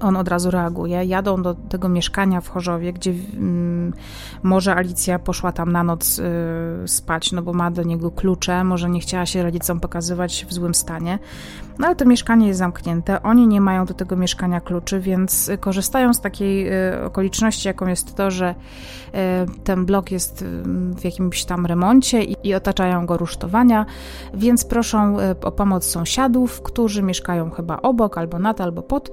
on od razu reaguje. Jadą do tego mieszkania w Chorzowie, gdzie mm, może Alicja poszła tam na noc y, spać, no bo ma do niego klucze, może nie chciała się rodzicom pokazywać w złym stanie. No ale to mieszkanie jest zamknięte, oni nie mają do tego mieszkania kluczy, więc korzystają z takiej y, okoliczności, jaką jest to, że y, ten blok jest y, w jakimś tam remoncie i, i otaczają go rusztowania, więc proszą y, o pomoc sąsiadów, którzy mieszkają chyba obok, albo nad, albo pod,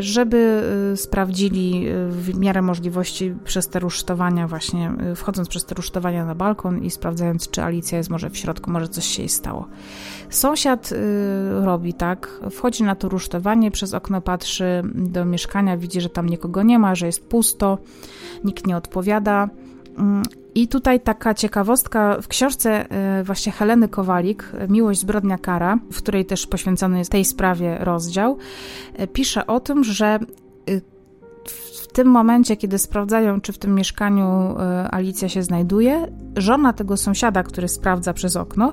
żeby e, sprawdzili e, w miarę możliwości przez te rusztowania właśnie, wchodząc przez te rusztowania na balkon i sprawdzając, czy Alicja jest może w środku, może coś się jej stało. Sąsiad robi tak, wchodzi na to rusztowanie, przez okno patrzy do mieszkania, widzi, że tam nikogo nie ma, że jest pusto, nikt nie odpowiada mm, i tutaj taka ciekawostka. W książce e, właśnie Heleny Kowalik, Miłość, zbrodnia, kara, w której też poświęcony jest tej sprawie rozdział, e, pisze o tym, że e, w tym momencie, kiedy sprawdzają, czy w tym mieszkaniu Alicja się znajduje, żona tego sąsiada, który sprawdza przez okno,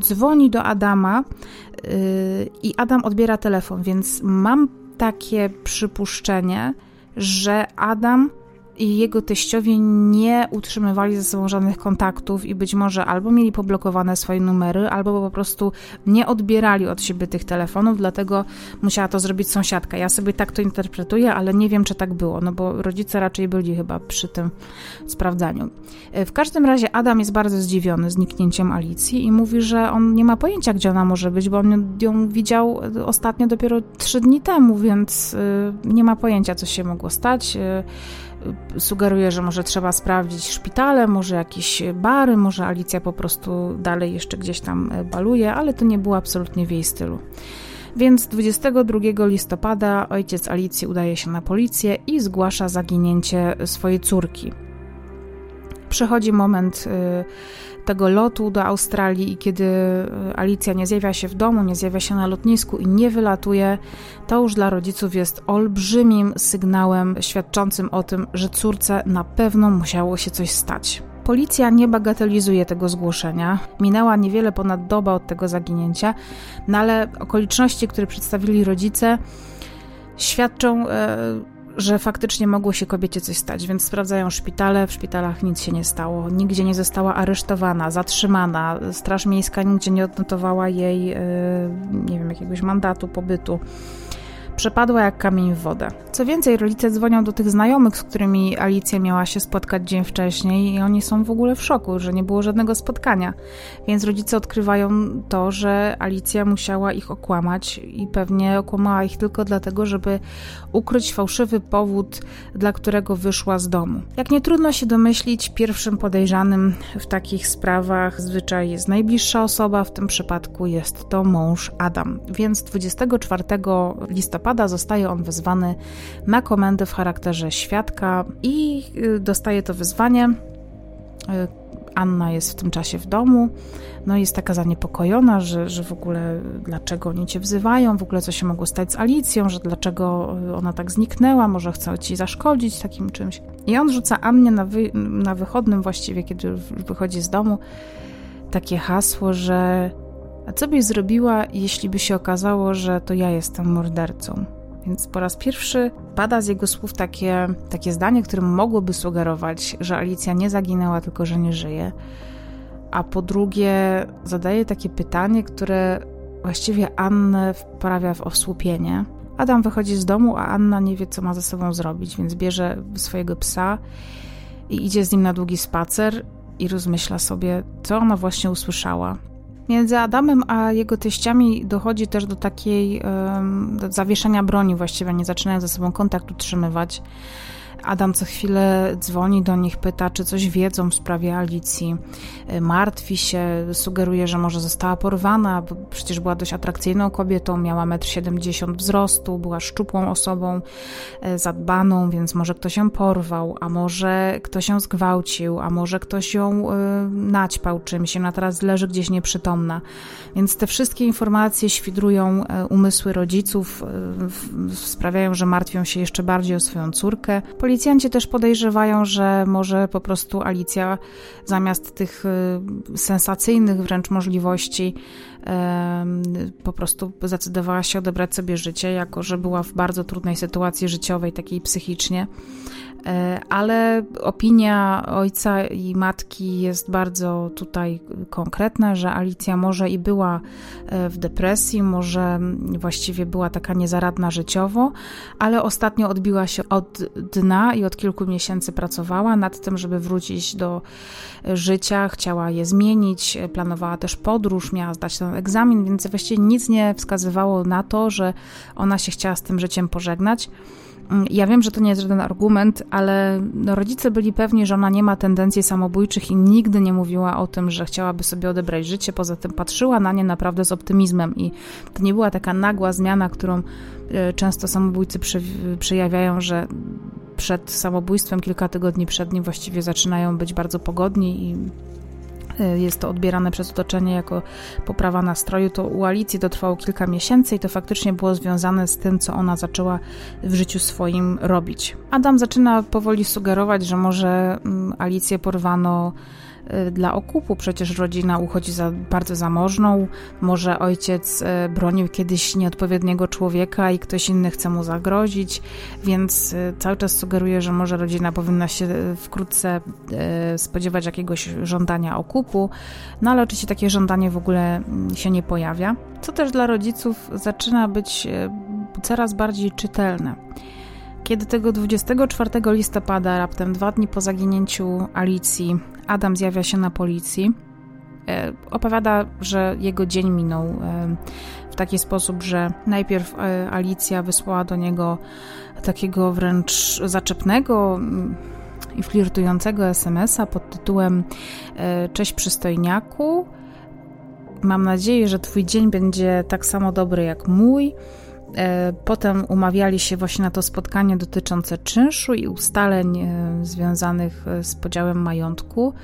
dzwoni do Adama i Adam odbiera telefon, więc mam takie przypuszczenie, że Adam i jego teściowie nie utrzymywali ze sobą żadnych kontaktów i być może albo mieli poblokowane swoje numery, albo po prostu nie odbierali od siebie tych telefonów, dlatego musiała to zrobić sąsiadka. Ja sobie tak to interpretuję, ale nie wiem, czy tak było, no bo rodzice raczej byli chyba przy tym sprawdzaniu. W każdym razie Adam jest bardzo zdziwiony zniknięciem Alicji i mówi, że on nie ma pojęcia, gdzie ona może być, bo on ją widział ostatnio dopiero trzy dni temu, więc y, nie ma pojęcia, co się mogło stać sugeruje, że może trzeba sprawdzić szpitale, może jakieś bary, może Alicja po prostu dalej jeszcze gdzieś tam e, baluje, ale to nie było absolutnie w jej stylu. Więc 22 listopada ojciec Alicji udaje się na policję i zgłasza zaginięcie swojej córki. Przychodzi moment y, tego lotu do Australii i kiedy e, Alicja nie zjawia się w domu, nie zjawia się na lotnisku i nie wylatuje, to już dla rodziców jest olbrzymim sygnałem świadczącym o tym, że córce na pewno musiało się coś stać. Policja nie bagatelizuje tego zgłoszenia. Minęła niewiele ponad doba od tego zaginięcia, no ale okoliczności, które przedstawili rodzice, świadczą e, że faktycznie mogło się kobiecie coś stać, więc sprawdzają szpitale, w szpitalach nic się nie stało, nigdzie nie została aresztowana, zatrzymana, Straż Miejska nigdzie nie odnotowała jej, e, nie wiem, jakiegoś mandatu pobytu przepadła jak kamień w wodę. Co więcej, rodzice dzwonią do tych znajomych, z którymi Alicja miała się spotkać dzień wcześniej i oni są w ogóle w szoku, że nie było żadnego spotkania. Więc rodzice odkrywają to, że Alicja musiała ich okłamać i pewnie okłamała ich tylko dlatego, żeby ukryć fałszywy powód, dla którego wyszła z domu. Jak nie trudno się domyślić, pierwszym podejrzanym w takich sprawach zwyczaj jest najbliższa osoba, w tym przypadku jest to mąż Adam. Więc 24 listopada listopada zostaje on wezwany na komendę w charakterze świadka i y, dostaje to wyzwanie. Y, Anna jest w tym czasie w domu, no jest taka zaniepokojona, że, że w ogóle dlaczego oni cię wzywają, w ogóle co się mogło stać z Alicją, że dlaczego ona tak zniknęła, może chce ci zaszkodzić takim czymś. I on rzuca Annie na, wy, na wychodnym właściwie, kiedy wychodzi z domu, takie hasło, że a co byś zrobiła, jeśli by się okazało, że to ja jestem mordercą? Więc po raz pierwszy pada z jego słów takie, takie zdanie, które mogłoby sugerować, że Alicja nie zaginęła, tylko że nie żyje. A po drugie, zadaje takie pytanie, które właściwie Annę wprawia w osłupienie. Adam wychodzi z domu, a Anna nie wie, co ma ze sobą zrobić, więc bierze swojego psa i idzie z nim na długi spacer i rozmyśla sobie, co ona właśnie usłyszała. Między Adamem a jego teściami dochodzi też do takiej do zawieszenia broni właściwie, nie zaczynają ze sobą kontakt utrzymywać. Adam co chwilę dzwoni do nich, pyta, czy coś wiedzą w sprawie Alicji. E, martwi się, sugeruje, że może została porwana, bo przecież była dość atrakcyjną kobietą, miała 1,70 m wzrostu, była szczupłą osobą, e, zadbaną, więc może ktoś ją porwał, a może ktoś ją zgwałcił, a może ktoś ją y, naćpał czymś, ona teraz leży gdzieś nieprzytomna. Więc te wszystkie informacje świdrują umysły rodziców, sprawiają, że martwią się jeszcze bardziej o swoją córkę. Policjanci też podejrzewają, że może po prostu Alicja zamiast tych y, sensacyjnych wręcz możliwości po prostu zdecydowała się odebrać sobie życie, jako że była w bardzo trudnej sytuacji życiowej, takiej psychicznie. E, ale opinia ojca i matki jest bardzo tutaj konkretna, że Alicja może i była e, w depresji, może właściwie była taka niezaradna życiowo, ale ostatnio odbiła się od dna i od kilku miesięcy pracowała nad tym, żeby wrócić do życia, chciała je zmienić, planowała też podróż, miała zdać ten egzamin, więc właściwie nic nie wskazywało na to, że ona się chciała z tym życiem pożegnać. Ja wiem, że to nie jest żaden argument, ale no, rodzice byli pewni, że ona nie ma tendencji samobójczych i nigdy nie mówiła o tym, że chciałaby sobie odebrać życie. Poza tym patrzyła na nie naprawdę z optymizmem i to nie była taka nagła zmiana, którą e, często samobójcy przejawiają, że przed samobójstwem, kilka tygodni przed nim właściwie zaczynają być bardzo pogodni i jest to odbierane przez otoczenie jako poprawa nastroju, to u Alicji to trwało kilka miesięcy i to faktycznie było związane z tym, co ona zaczęła w życiu swoim robić. Adam zaczyna powoli sugerować, że może mm, Alicję porwano dla okupu. Przecież rodzina uchodzi za bardzo zamożną. Może ojciec y, bronił kiedyś nieodpowiedniego człowieka i ktoś inny chce mu zagrozić, więc y, cały czas sugeruje, że może rodzina powinna się wkrótce spodziewać jakiegoś żądania okupu. No ale oczywiście takie żądanie w ogóle mm, się nie pojawia, co też dla rodziców zaczyna być coraz bardziej czytelne. Kiedy tego 24 listopada, raptem dwa dni po zaginięciu Alicji, Adam zjawia się na policji, e, opowiada, że jego dzień minął e, w taki sposób, że najpierw e, Alicja wysłała do niego takiego wręcz zaczepnego mm, i flirtującego SMS-a pod tytułem Cześć przystojniaku. Mam nadzieję, że twój dzień będzie tak samo dobry jak mój. E, potem umawiali się właśnie na to spotkanie dotyczące czynszu i ustaleń e, związanych e, z podziałem majątku.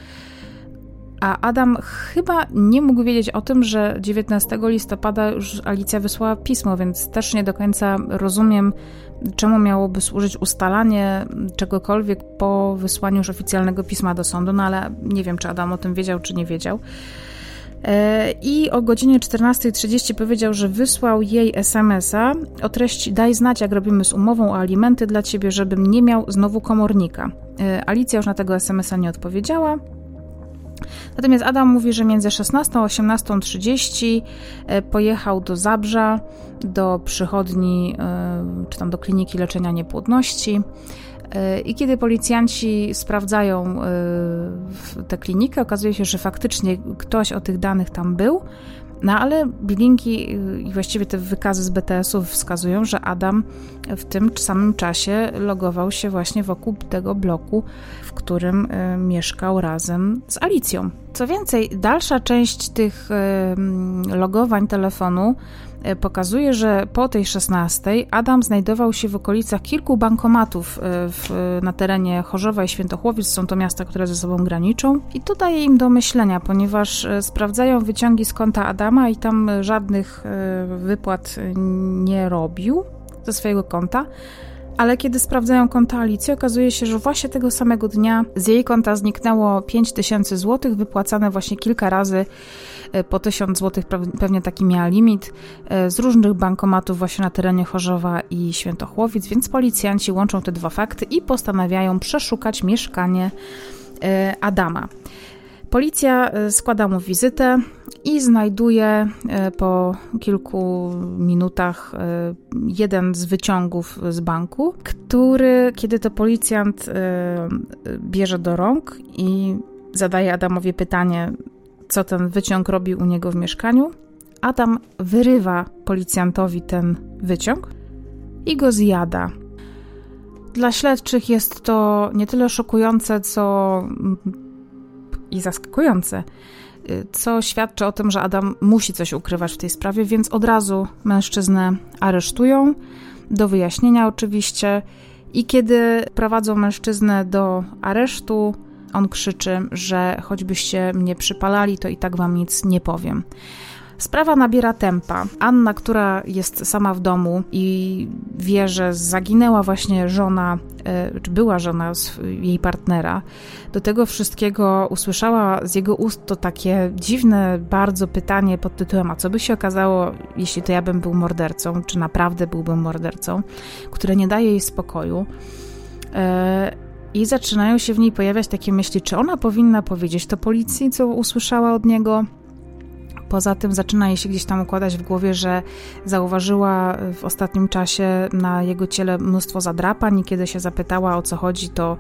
A Adam chyba nie mógł wiedzieć o tym, że 19 listopada już Alicja wysłała pismo, więc też nie do końca rozumiem, czemu miałoby służyć ustalanie czegokolwiek po wysłaniu już oficjalnego pisma do sądu, no ale nie wiem, czy Adam o tym wiedział, czy nie wiedział. E, I o godzinie 14.30 powiedział, że wysłał jej SMS-a o treści daj znać, jak robimy z umową o alimenty dla ciebie, żebym nie miał znowu komornika. E, Alicja już na tego SMS-a nie odpowiedziała. Natomiast Adam mówi, że między 16 a 18.30 e, pojechał do Zabrza, do przychodni, czy tam do kliniki leczenia niepłodności. E, I kiedy policjanci sprawdzają e, tę klinikę, okazuje się, że faktycznie ktoś o tych danych tam był, no ale bilinki i właściwie te wykazy z BTS-ów wskazują, że Adam w tym samym czasie logował się właśnie wokół tego bloku, w którym e, mieszkał razem z Alicją. Co więcej, dalsza część tych logowań telefonu e, pokazuje, że po tej 16 Adam znajdował się w okolicach kilku bankomatów e, w, na terenie Chorzowa i Świętochłowic. Są to miasta, które ze sobą graniczą. I to daje im do myślenia, ponieważ e, sprawdzają wyciągi z konta Adama i tam żadnych wypłat nie robił ze swojego konta ale kiedy sprawdzają konta Alicji, okazuje się, że właśnie tego samego dnia z jej konta zniknęło 5000 zł, wypłacane właśnie kilka razy e, po 1000 zł, pewnie taki miała limit, e, z różnych bankomatów właśnie na terenie Chorzowa i Świętochłowic, więc policjanci łączą te dwa fakty i postanawiają przeszukać mieszkanie e, Adama. Policja e, składa mu wizytę i znajduje e, po kilku minutach e, jeden z wyciągów z banku, który, kiedy to policjant bierze do rąk i zadaje Adamowi pytanie, co ten wyciąg robi u niego w mieszkaniu, Adam wyrywa policjantowi ten wyciąg i go zjada. Dla śledczych jest to nie tyle szokujące, co i zaskakujące, co świadczy o tym, że Adam musi coś ukrywać w tej sprawie, więc od razu mężczyznę aresztują, do wyjaśnienia oczywiście. I kiedy prowadzą mężczyznę do aresztu, on krzyczy, że choćbyście mnie przypalali, to i tak wam nic nie powiem. Sprawa nabiera tempa. Anna, która jest sama w domu i wie, że zaginęła właśnie żona, e, czy była żona jej partnera, do tego wszystkiego usłyszała z jego ust to takie dziwne bardzo pytanie pod tytułem: A co by się okazało, jeśli to ja bym był mordercą, czy naprawdę byłbym mordercą, które nie daje jej spokoju. I zaczynają się w niej pojawiać takie myśli, czy ona powinna powiedzieć to policji, co usłyszała od niego, Poza tym zaczyna jej się gdzieś tam układać w głowie, że zauważyła w ostatnim czasie na jego ciele mnóstwo zadrapań i kiedy się zapytała o co chodzi, to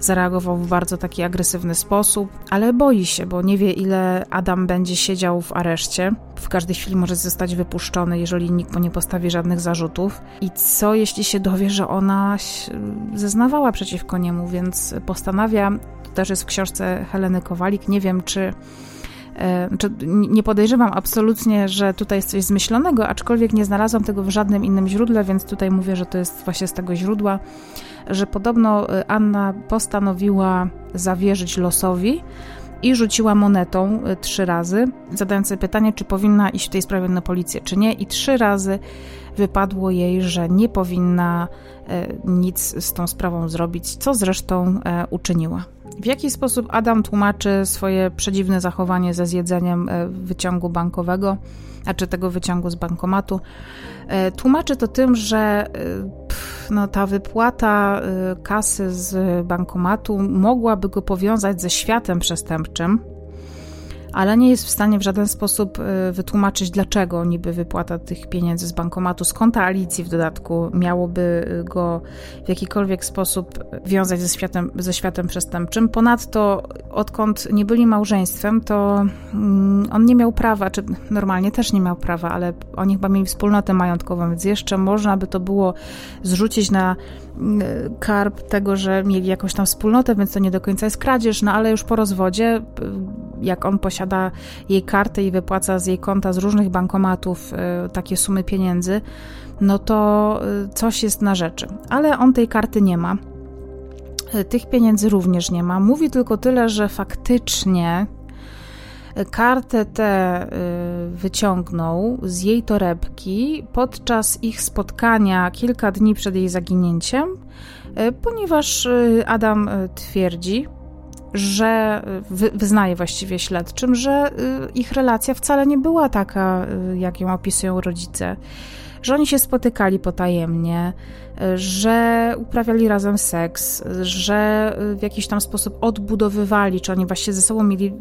zareagował w bardzo taki agresywny sposób, ale boi się, bo nie wie ile Adam będzie siedział w areszcie. W każdej chwili może zostać wypuszczony, jeżeli nikt mu nie postawi żadnych zarzutów. I co jeśli się dowie, że ona zeznawała przeciwko niemu, więc postanawia, to też jest w książce Heleny Kowalik, nie wiem czy nie podejrzewam absolutnie, że tutaj jest coś zmyślonego, aczkolwiek nie znalazłam tego w żadnym innym źródle, więc tutaj mówię, że to jest właśnie z tego źródła, że podobno e, Anna postanowiła zawierzyć losowi i rzuciła monetą e, trzy razy, zadając sobie pytanie, czy powinna iść w tej sprawie na policję, czy nie, i trzy razy wypadło jej, że nie powinna nic z tą sprawą zrobić, co zresztą uczyniła. W jaki sposób Adam tłumaczy swoje przedziwne zachowanie ze zjedzeniem e, wyciągu bankowego, a czy tego wyciągu z bankomatu? E, tłumaczy to tym, że e, no, ta wypłata kasy z bankomatu mogłaby go powiązać ze światem przestępczym, ale nie jest w stanie w żaden sposób y, wytłumaczyć, dlaczego niby wypłata tych pieniędzy z bankomatu, z konta Alicji w dodatku, miałoby y, go w jakikolwiek sposób wiązać ze światem, ze światem przestępczym. Ponadto, odkąd nie byli małżeństwem, to mm, on nie miał prawa, czy normalnie też nie miał prawa, ale oni chyba mieli wspólnotę majątkową, więc jeszcze można by to było zrzucić na karb tego, że mieli jakąś tam wspólnotę, więc to nie do końca jest kradzież, no ale już po rozwodzie, jak on posiada jej kartę i wypłaca z jej konta z różnych bankomatów y, takie sumy pieniędzy, no to y, coś jest na rzeczy. Ale on tej karty nie ma. Y, tych pieniędzy również nie ma. Mówi tylko tyle, że faktycznie kartę tę wyciągnął z jej torebki podczas ich spotkania kilka dni przed jej zaginięciem, ponieważ Adam twierdzi, że wyznaje właściwie śledczym, że y, ich relacja wcale nie była taka, y, jak ją opisują rodzice. Że oni się spotykali potajemnie, y, że uprawiali razem seks, że w jakiś tam sposób odbudowywali, czy oni właśnie ze sobą mieli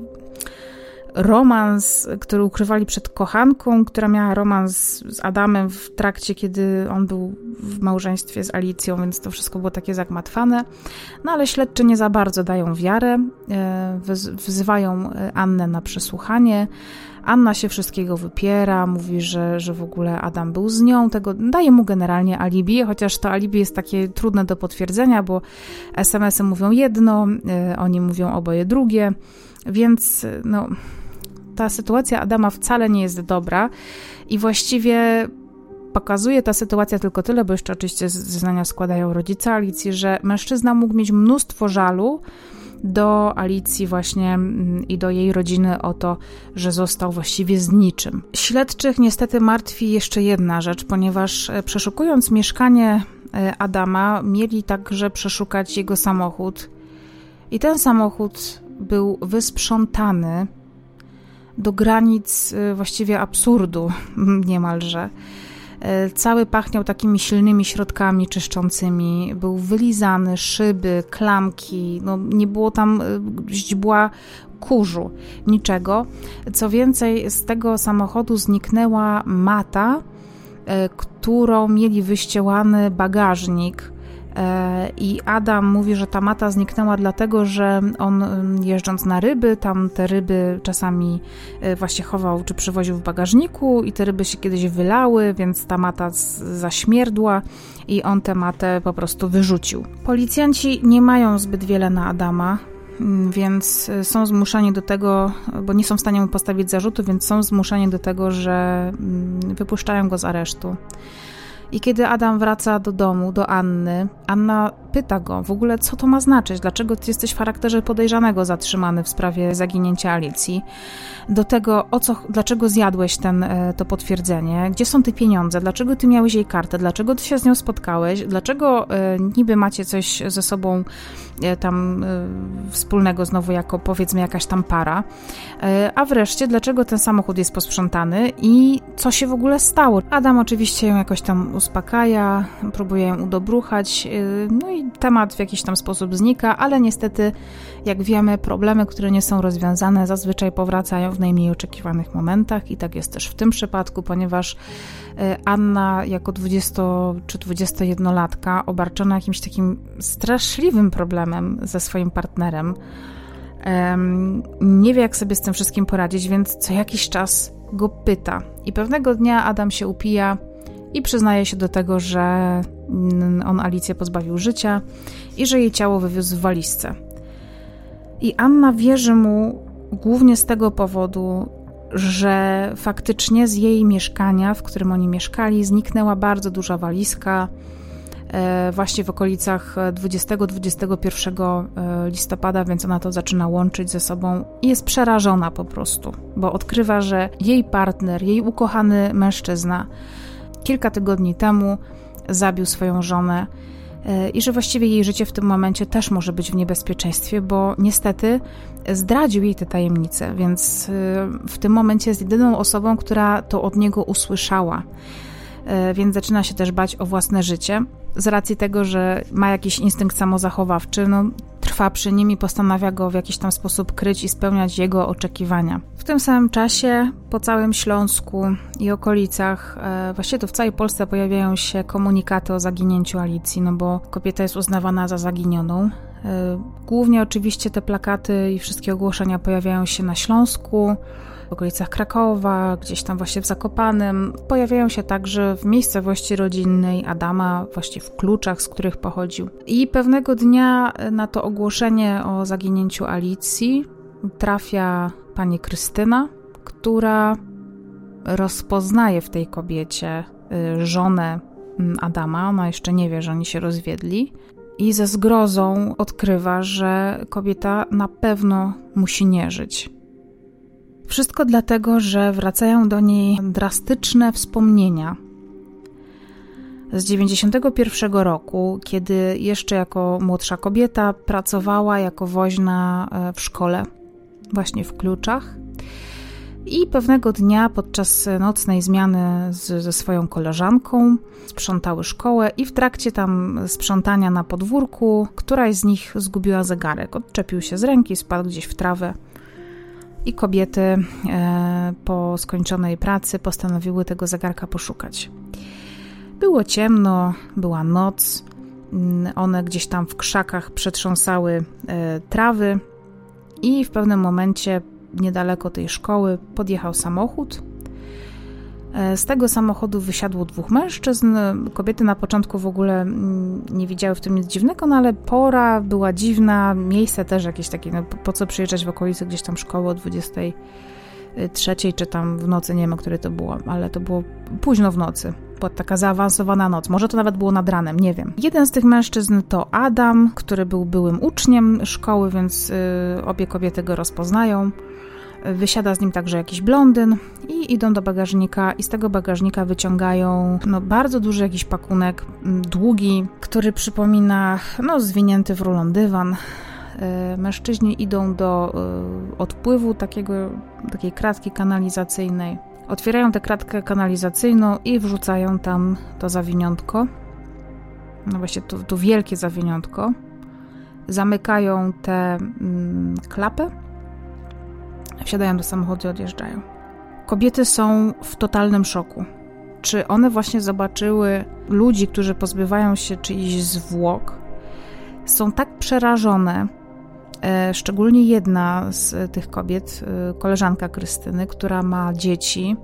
romans, który ukrywali przed kochanką, która miała romans z Adamem w trakcie, kiedy on był w małżeństwie z Alicją, więc to wszystko było takie zagmatwane. No ale śledczy nie za bardzo dają wiarę, e, wzywają e, Annę na przesłuchanie. Anna się wszystkiego wypiera, mówi, że, że w ogóle Adam był z nią, tego daje mu generalnie alibi, chociaż to alibi jest takie trudne do potwierdzenia, bo SMS-y mówią jedno, e, oni mówią oboje drugie, więc no ta sytuacja Adama wcale nie jest dobra i właściwie pokazuje ta sytuacja tylko tyle, bo jeszcze oczywiście zeznania składają rodzice Alicji, że mężczyzna mógł mieć mnóstwo żalu do Alicji właśnie mm, i do jej rodziny o to, że został właściwie z niczym. Śledczych niestety martwi jeszcze jedna rzecz, ponieważ e, przeszukując mieszkanie e, Adama, mieli także przeszukać jego samochód. I ten samochód był wysprzątany do granic e, właściwie absurdu niemalże. E, cały pachniał takimi silnymi środkami czyszczącymi, był wylizany, szyby, klamki, no nie było tam źdźbła kurzu, niczego. Co więcej, z tego samochodu zniknęła mata, którą mieli wyściełany bagażnik I Adam mówi, że ta mata zniknęła dlatego, że on jeżdżąc na ryby, tam te ryby czasami e, właśnie chował czy przywoził w bagażniku i te ryby się kiedyś wylały, więc ta mata zaśmierdła i on tę matę po prostu wyrzucił. Policjanci nie mają zbyt wiele na Adama, więc e, są zmuszani do tego, bo nie są w stanie mu postawić zarzutu, więc są zmuszani do tego, że wypuszczają go z aresztu. I kiedy Adam wraca do domu, do Anny, Anna pyta go w ogóle, co to ma znaczyć, dlaczego ty jesteś w charakterze podejrzanego zatrzymany w sprawie zaginięcia Alicji, do tego, o co, dlaczego zjadłeś ten, e, to potwierdzenie, gdzie są te pieniądze, dlaczego ty miałeś jej kartę, dlaczego ty się z nią spotkałeś, dlaczego e, niby macie coś ze sobą tam wspólnego znowu jako powiedzmy jakaś tam para, a wreszcie dlaczego ten samochód jest posprzątany i co się w ogóle stało. Adam oczywiście ją jakoś tam uspokaja, próbuje ją udobruchać, no i temat w jakiś tam sposób znika, ale niestety, jak wiemy, problemy, które nie są rozwiązane, zazwyczaj powracają w najmniej oczekiwanych momentach i tak jest też w tym przypadku, ponieważ e, Anna jako 20 czy 21-latka obarczona jakimś takim straszliwym problemem ze swoim partnerem, nie wie, jak sobie z tym wszystkim poradzić, więc co jakiś czas go pyta. I pewnego dnia Adam się upija i przyznaje się do tego, że on Alicję pozbawił życia i że jej ciało wywiózł w walizce. I Anna wierzy mu głównie z tego powodu, że faktycznie z jej mieszkania, w którym oni mieszkali, zniknęła bardzo duża walizka. E, właśnie w okolicach 20-21 e, listopada, więc ona to zaczyna łączyć ze sobą i jest przerażona po prostu, bo odkrywa, że jej partner, jej ukochany mężczyzna kilka tygodni temu zabił swoją żonę e, i że właściwie jej życie w tym momencie też może być w niebezpieczeństwie, bo niestety zdradził jej te tajemnice, więc e, w tym momencie jest jedyną osobą, która to od niego usłyszała. E, więc zaczyna się też bać o własne życie. Z racji tego, że ma jakiś instynkt samozachowawczy, no, trwa przy nim i postanawia go w jakiś tam sposób kryć i spełniać jego oczekiwania. W tym samym czasie po całym Śląsku i okolicach, e, właściwie to w całej Polsce pojawiają się komunikaty o zaginięciu Alicji, no bo kobieta jest uznawana za zaginioną. E, głównie oczywiście te plakaty i wszystkie ogłoszenia pojawiają się na Śląsku, w okolicach Krakowa, gdzieś tam właśnie w Zakopanem. Pojawiają się także w miejscowości rodzinnej Adama, właśnie w kluczach, z których pochodził. I pewnego dnia na to ogłoszenie o zaginięciu Alicji trafia pani Krystyna, która rozpoznaje w tej kobiecie y, żonę mm, Adama. Ona jeszcze nie wie, że oni się rozwiedli. I ze zgrozą odkrywa, że kobieta na pewno musi nie żyć. Wszystko dlatego, że wracają do niej drastyczne wspomnienia z 91 roku, kiedy jeszcze jako młodsza kobieta pracowała jako woźna e, w szkole, właśnie w Kluczach. I pewnego dnia podczas nocnej zmiany z, ze swoją koleżanką sprzątały szkołę i w trakcie tam sprzątania na podwórku któraś z nich zgubiła zegarek. Odczepił się z ręki, spadł gdzieś w trawę i kobiety e, po skończonej pracy postanowiły tego zegarka poszukać. Było ciemno, była noc, mm, one gdzieś tam w krzakach przetrząsały e, trawy i w pewnym momencie niedaleko tej szkoły podjechał samochód z tego samochodu wysiadło dwóch mężczyzn. Kobiety na początku w ogóle mm, nie widziały w tym nic dziwnego, no ale pora była dziwna, miejsce też jakieś takie, no po co przyjeżdżać w okolicy gdzieś tam szkoły o 20 trzeciej, czy tam w nocy, nie wiem, o której to było, ale to było późno w nocy. Taka zaawansowana noc. Może to nawet było nad ranem, nie wiem. Jeden z tych mężczyzn to Adam, który był byłym uczniem szkoły, więc y, obie kobiety go rozpoznają. Wysiada z nim także jakiś blondyn i idą do bagażnika i z tego bagażnika wyciągają no, bardzo duży jakiś pakunek, długi, który przypomina no, zwinięty w rulon dywan. E, mężczyźni idą do e, odpływu takiego, takiej kratki kanalizacyjnej. Otwierają tę kratkę kanalizacyjną i wrzucają tam to zawiniątko. No właśnie, to, to wielkie zawiniątko. Zamykają tę mm, klapę Wsiadają do samochodu i odjeżdżają. Kobiety są w totalnym szoku. Czy one właśnie zobaczyły ludzi, którzy pozbywają się czyichś zwłok? Są tak przerażone, e, szczególnie jedna z tych kobiet, e, koleżanka Krystyny, która ma dzieci,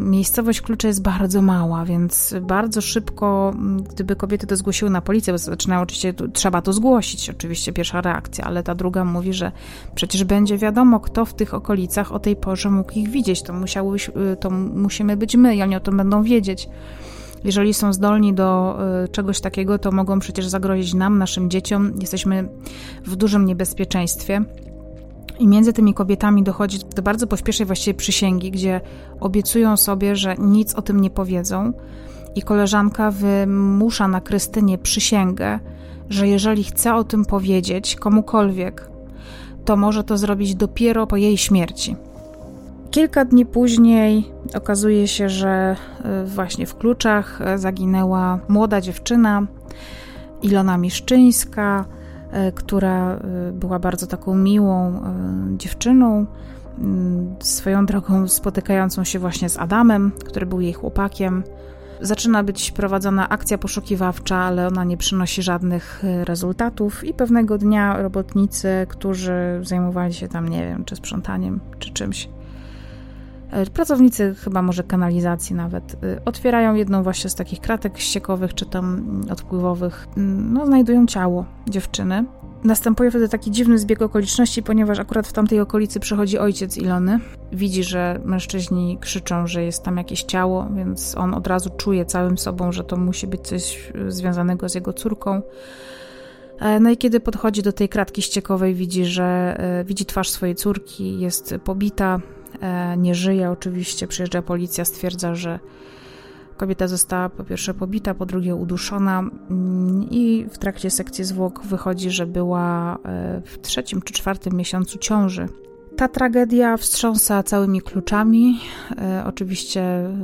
miejscowość Klucze jest bardzo mała, więc bardzo szybko, gdyby kobiety to zgłosiły na policję, bo zaczynają oczywiście, trzeba to zgłosić, oczywiście pierwsza reakcja, ale ta druga mówi, że przecież będzie wiadomo, kto w tych okolicach o tej porze mógł ich widzieć, to, musiały, y, to musimy być my i oni o tym będą wiedzieć. Jeżeli są zdolni do y, czegoś takiego, to mogą przecież zagrozić nam, naszym dzieciom. Jesteśmy w dużym niebezpieczeństwie. I między tymi kobietami dochodzi do bardzo pośpiesznej właściwie przysięgi, gdzie obiecują sobie, że nic o tym nie powiedzą. I koleżanka wymusza na Krystynie przysięgę, że jeżeli chce o tym powiedzieć komukolwiek, to może to zrobić dopiero po jej śmierci. Kilka dni później okazuje się, że y, właśnie w kluczach zaginęła młoda dziewczyna, Ilona Miszczyńska, E, która e, była bardzo taką miłą e, dziewczyną, swoją drogą spotykającą się właśnie z Adamem, który był jej chłopakiem. Zaczyna być prowadzona akcja poszukiwawcza, ale ona nie przynosi żadnych rezultatów, i pewnego dnia robotnicy, którzy zajmowali się tam, nie wiem, czy sprzątaniem, czy czymś, Pracownicy chyba może kanalizacji nawet otwierają jedną właśnie z takich kratek ściekowych czy tam odpływowych. No, znajdują ciało dziewczyny. Następuje wtedy taki dziwny zbieg okoliczności, ponieważ akurat w tamtej okolicy przychodzi ojciec Ilony. Widzi, że mężczyźni krzyczą, że jest tam jakieś ciało, więc on od razu czuje całym sobą, że to musi być coś związanego z jego córką. E, no i kiedy podchodzi do tej kratki ściekowej, widzi, że e, widzi twarz swojej córki, jest pobita, e, nie żyje oczywiście. Przyjeżdża policja, stwierdza, że Kobieta została po pierwsze pobita, po drugie uduszona mm, i w trakcie sekcji zwłok wychodzi, że była e, w trzecim czy czwartym miesiącu ciąży. Ta tragedia wstrząsa całymi kluczami. E, oczywiście e,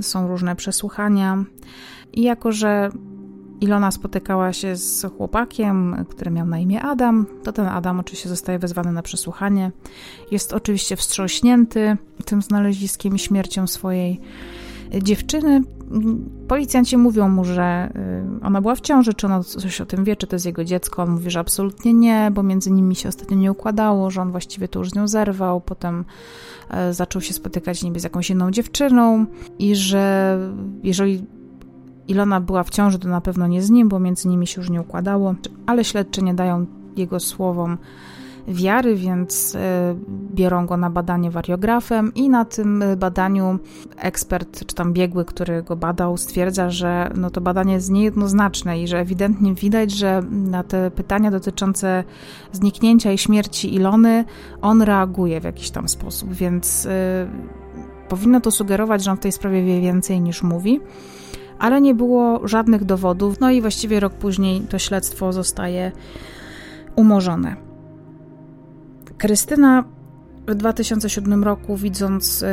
są różne przesłuchania. I jako, że Ilona spotykała się z chłopakiem, który miał na imię Adam, to ten Adam oczywiście zostaje wezwany na przesłuchanie. Jest oczywiście wstrząśnięty tym znaleziskiem i śmiercią swojej dziewczyny. Policjanci mówią mu, że y, ona była w ciąży, czy ona coś o tym wie, czy to jest jego dziecko. On mówi, że absolutnie nie, bo między nimi się ostatnio nie układało, że on właściwie to już z nią zerwał. Potem e, zaczął się spotykać niby z jakąś inną dziewczyną i że jeżeli Ilona była w ciąży, to na pewno nie z nim, bo między nimi się już nie układało, ale śledczy nie dają jego słowom wiary, więc e, biorą go na badanie wariografem i na tym badaniu ekspert, czy tam biegły, który go badał, stwierdza, że no to badanie jest niejednoznaczne i że ewidentnie widać, że na te pytania dotyczące zniknięcia i śmierci Ilony on reaguje w jakiś tam sposób, więc e, powinno to sugerować, że on w tej sprawie wie więcej niż mówi ale nie było żadnych dowodów. No i właściwie rok później to śledztwo zostaje umorzone. Krystyna w 2007 roku, widząc y,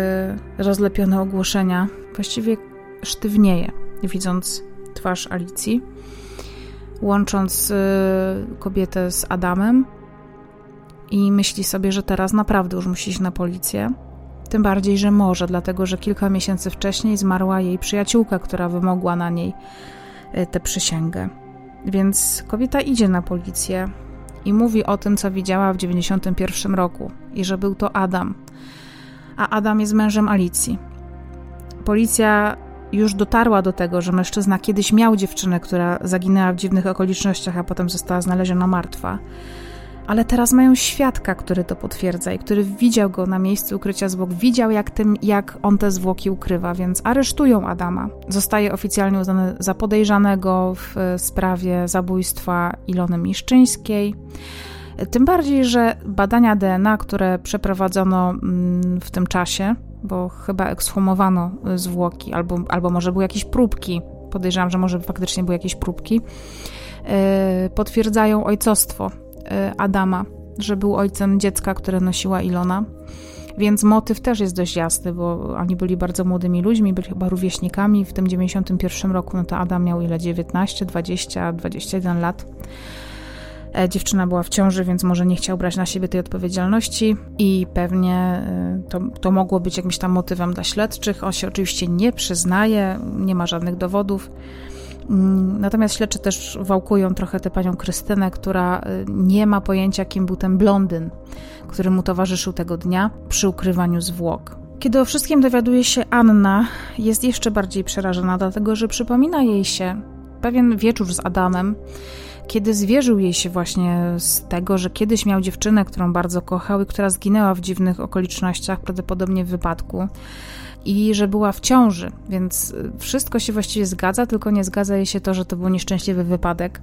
rozlepione ogłoszenia, właściwie sztywnieje, widząc twarz Alicji, łącząc y, kobietę z Adamem i myśli sobie, że teraz naprawdę już musi iść na policję. Tym bardziej, że może, dlatego że kilka miesięcy wcześniej zmarła jej przyjaciółka, która wymogła na niej y, tę przysięgę. Więc kobieta idzie na policję, i mówi o tym, co widziała w 91 roku i że był to Adam. A Adam jest mężem Alicji. Policja już dotarła do tego, że mężczyzna kiedyś miał dziewczynę, która zaginęła w dziwnych okolicznościach, a potem została znaleziona martwa. Ale teraz mają świadka, który to potwierdza i który widział go na miejscu ukrycia zwłok, widział jak, tym, jak on te zwłoki ukrywa, więc aresztują Adama. Zostaje oficjalnie uznany za podejrzanego w sprawie zabójstwa Ilony Miszczyńskiej. Tym bardziej, że badania DNA, które przeprowadzono mm, w tym czasie, bo chyba ekshumowano zwłoki, albo, albo może były jakieś próbki, podejrzewam, że może faktycznie były jakieś próbki, e, potwierdzają ojcostwo e, Adama, że był ojcem dziecka, które nosiła Ilona. Więc motyw też jest dość jasny, bo oni byli bardzo młodymi ludźmi, byli chyba rówieśnikami. W tym 91 roku, no to Adam miał ile? 19, 20, 21 lat. E, dziewczyna była w ciąży, więc może nie chciał brać na siebie tej odpowiedzialności i pewnie e, to, to mogło być jakimś tam motywem dla śledczych. On się oczywiście nie przyznaje, nie ma żadnych dowodów. Mm, natomiast śledczy też wałkują trochę tę panią Krystynę, która e, nie ma pojęcia, kim był ten blondyn, który mu towarzyszył tego dnia przy ukrywaniu zwłok. Kiedy o wszystkim dowiaduje się Anna, jest jeszcze bardziej przerażona, dlatego że przypomina jej się pewien wieczór z Adamem, kiedy zwierzył jej się właśnie z tego, że kiedyś miał dziewczynę, którą bardzo kochał i która zginęła w dziwnych okolicznościach, prawdopodobnie w wypadku i że była w ciąży, więc wszystko się właściwie zgadza, tylko nie zgadza jej się to, że to był nieszczęśliwy wypadek.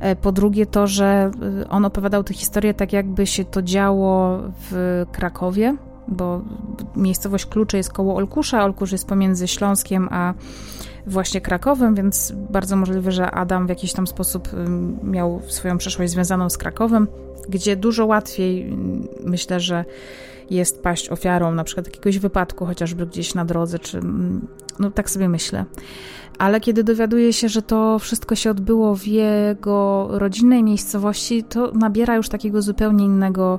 E, po drugie to, że e, on opowiadał tę historię tak jakby się to działo w Krakowie, bo miejscowość Klucze jest koło Olkusza, Olkusz jest pomiędzy Śląskiem a właśnie Krakowem, więc bardzo możliwe, że Adam w jakiś tam sposób miał swoją przeszłość związaną z Krakowem, gdzie dużo łatwiej myślę, że jest paść ofiarą na przykład jakiegoś wypadku, chociażby gdzieś na drodze, czy no tak sobie myślę. Ale kiedy dowiaduje się, że to wszystko się odbyło w jego rodzinnej miejscowości, to nabiera już takiego zupełnie innego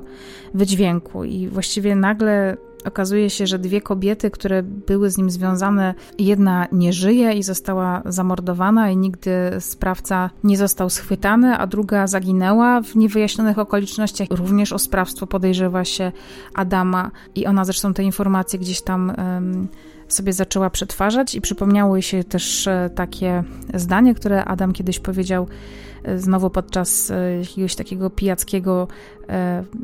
wydźwięku i właściwie nagle Okazuje się, że dwie kobiety, które były z nim związane, jedna nie żyje i została zamordowana, i nigdy sprawca nie został schwytany, a druga zaginęła w niewyjaśnionych okolicznościach. Również o sprawstwo podejrzewa się Adama, i ona zresztą te informacje gdzieś tam. Um, sobie zaczęła przetwarzać i przypomniało jej się też e, takie zdanie, które Adam kiedyś powiedział znowu podczas e, jakiegoś takiego pijackiego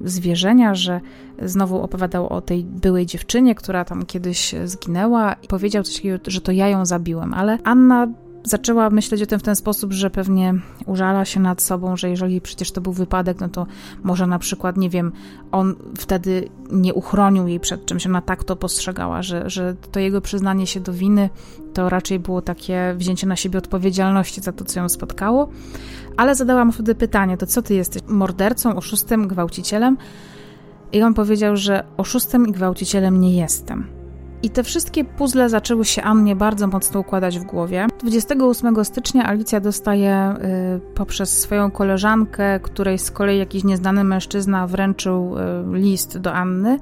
zwierzenia, że znowu opowiadał o tej byłej dziewczynie, która tam kiedyś zginęła i powiedział coś takiego, że to ja ją zabiłem, ale Anna zaczęła myśleć o tym w ten sposób, że pewnie użala się nad sobą, że jeżeli przecież to był wypadek, no to może na przykład, nie wiem, on wtedy nie uchronił jej przed czymś, ona tak to postrzegała, że, że to jego przyznanie się do winy to raczej było takie wzięcie na siebie odpowiedzialności za to, co ją spotkało. Ale zadałam wtedy pytanie, to co ty jesteś, mordercą, oszustem, gwałcicielem? I on powiedział, że oszustem i gwałcicielem nie jestem. I te wszystkie puzzle zaczęły się Annie bardzo mocno układać w głowie. 28 stycznia Alicja dostaje y, poprzez swoją koleżankę, której z kolei jakiś nieznany mężczyzna wręczył y, list do Anny.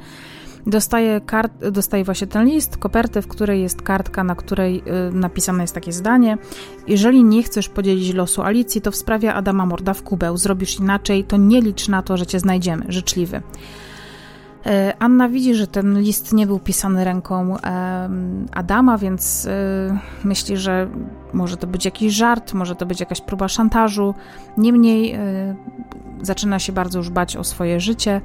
Dostaje, kart, dostaje właśnie ten list, kopertę, w której jest kartka, na której y, napisane jest takie zdanie. Jeżeli nie chcesz podzielić losu Alicji, to w sprawie Adama morda w kubeł. Zrobisz inaczej, to nie licz na to, że cię znajdziemy. Życzliwy. E, Anna widzi, że ten list nie był pisany ręką Adama, więc e, myśli, że może to być jakiś żart, może to być jakaś próba szantażu. Niemniej zaczyna się bardzo już bać o swoje życie,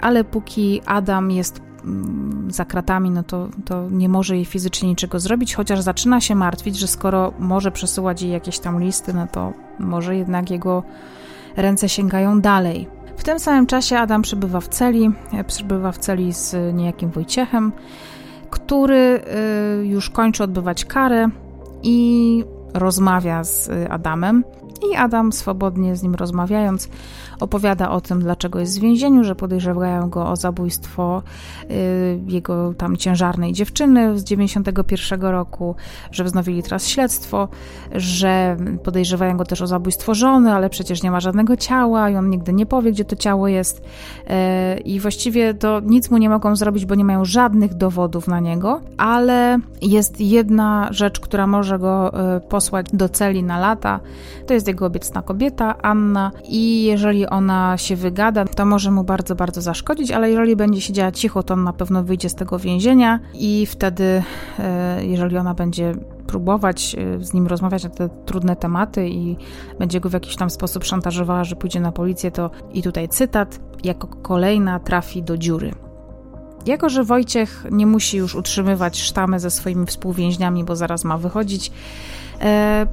ale póki Adam jest mm, za kratami, no to, to nie może jej fizycznie niczego zrobić, chociaż zaczyna się martwić, że skoro może przesyłać jej jakieś tam listy, no to może jednak jego ręce sięgają dalej. W tym samym czasie Adam przebywa w celi, e, przebywa w celi z niejakim Wojciechem, który e, już kończy odbywać karę i rozmawia z Adamem. I Adam, swobodnie z nim rozmawiając, opowiada o tym, dlaczego jest w więzieniu, że podejrzewają go o zabójstwo y, jego tam ciężarnej dziewczyny z 91 roku, że wznowili teraz śledztwo, że podejrzewają go też o zabójstwo żony, ale przecież nie ma żadnego ciała i on nigdy nie powie, gdzie to ciało jest. Y, I właściwie to nic mu nie mogą zrobić, bo nie mają żadnych dowodów na niego, ale jest jedna rzecz, która może go y, posłać do celi na lata. To jest jego obiecna kobieta, Anna, i jeżeli ona się wygada, to może mu bardzo, bardzo zaszkodzić, ale jeżeli będzie siedziała cicho, to on na pewno wyjdzie z tego więzienia i wtedy, e, jeżeli ona będzie próbować z nim rozmawiać na te trudne tematy i będzie go w jakiś tam sposób szantażowała, że pójdzie na policję, to i tutaj cytat, jako kolejna trafi do dziury. Jako, że Wojciech nie musi już utrzymywać sztamy ze swoimi współwięźniami, bo zaraz ma wychodzić, e,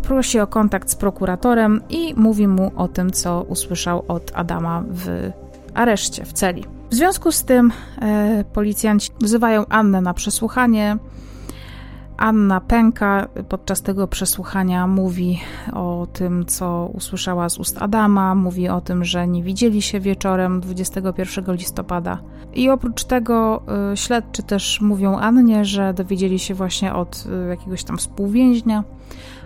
prosi o kontakt z prokuratorem i mówi mu o tym, co usłyszał od Adama w areszcie, w celi. W związku z tym e, policjanci wzywają Annę na przesłuchanie. Anna pęka podczas tego przesłuchania, mówi o tym, co usłyszała z ust Adama, mówi o tym, że nie widzieli się wieczorem 21 listopada. I oprócz tego y, śledczy też mówią Annie, że dowiedzieli się właśnie od y, jakiegoś tam współwięźnia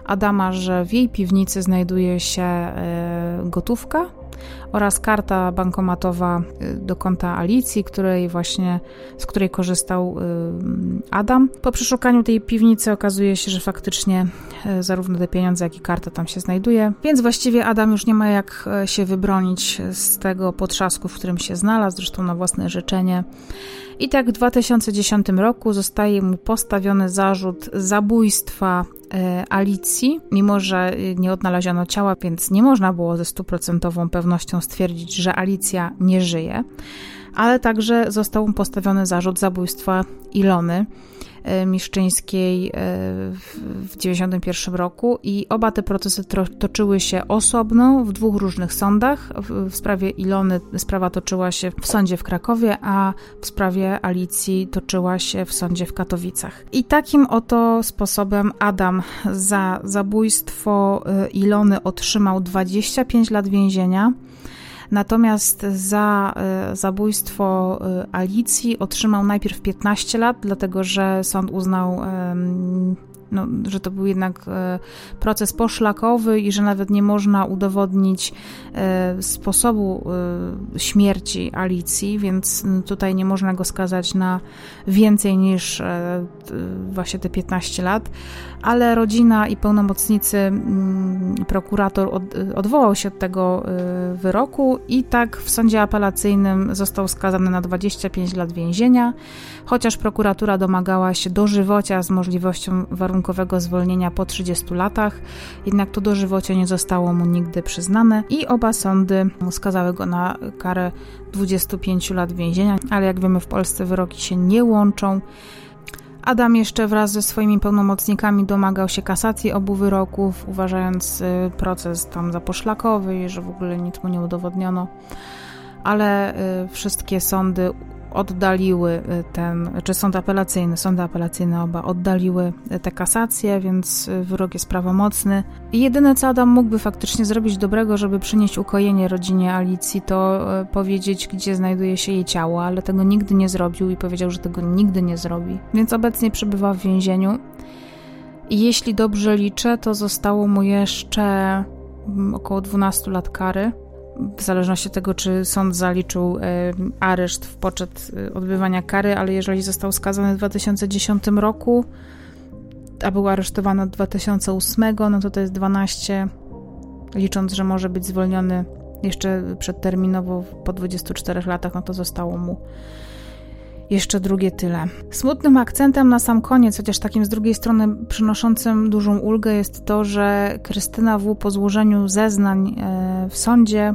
Adama, że w jej piwnicy znajduje się y, gotówka oraz karta bankomatowa y, do konta Alicji, której właśnie, z której korzystał y, Adam. Po przeszukaniu tej piwnicy okazuje się, że faktycznie y, zarówno te pieniądze, jak i karta tam się znajduje, więc właściwie Adam już nie ma jak się wybronić z tego potrzasku, w którym się znalazł, zresztą na własne życzenie. I tak w 2010 roku zostaje mu postawiony zarzut zabójstwa Alicji, mimo że nie odnaleziono ciała, więc nie można było ze stuprocentową pewnością stwierdzić, że Alicja nie żyje, ale także został mu postawiony zarzut zabójstwa Ilony. E, Miszczyńskiej e, w 1991 roku i oba te procesy toczyły się osobno w dwóch różnych sądach. W sprawie Ilony sprawa toczyła się w sądzie w Krakowie, a w sprawie Alicji toczyła się w sądzie w Katowicach. I takim oto sposobem Adam za zabójstwo e, Ilony otrzymał 25 lat więzienia. Natomiast za e, zabójstwo e, Alicji otrzymał najpierw 15 lat, dlatego że sąd uznał no, że to był jednak e, proces poszlakowy i że nawet nie można udowodnić sposobu śmierci Alicji, więc tutaj nie można go skazać na więcej niż właśnie te 15 lat, ale rodzina i pełnomocnicy, mm, prokurator odwołał się od tego wyroku i tak w sądzie apelacyjnym został skazany na 25 lat więzienia, chociaż prokuratura domagała się dożywocia z możliwością warunkowego zwolnienia po 30 latach, jednak to dożywocie nie zostało mu nigdy przyznane i oba sądy skazały go na karę 25 lat więzienia, ale jak wiemy w Polsce wyroki się nie łączą. Adam jeszcze wraz ze swoimi pełnomocnikami domagał się kasacji obu wyroków, uważając y, proces tam za poszlakowy i że w ogóle nic mu nie udowodniono. Ale y, wszystkie sądy oddaliły y, ten, czy sąd apelacyjny, sądy apelacyjne oba oddaliły y, te kasacje, więc y, wyrok jest prawomocny. I jedyne, co Adam mógłby faktycznie zrobić dobrego, żeby przynieść ukojenie rodzinie Alicji, to powiedzieć, gdzie znajduje się jej ciało, ale tego nigdy nie zrobił i powiedział, że tego nigdy nie zrobi. Więc obecnie przebywa w więzieniu. I jeśli dobrze liczę, to zostało mu jeszcze mm, około 12 lat kary w zależności od tego, czy sąd zaliczył areszt w poczet e, odbywania kary, ale jeżeli został skazany w 2010 roku, a był aresztowany od 2008, no to to jest 12, licząc, że może być zwolniony jeszcze przedterminowo po 24 latach, no to zostało mu jeszcze drugie tyle. Smutnym akcentem na sam koniec, chociaż takim z drugiej strony przynoszącym dużą ulgę, jest to, że Krystyna W. po złożeniu zeznań e, w sądzie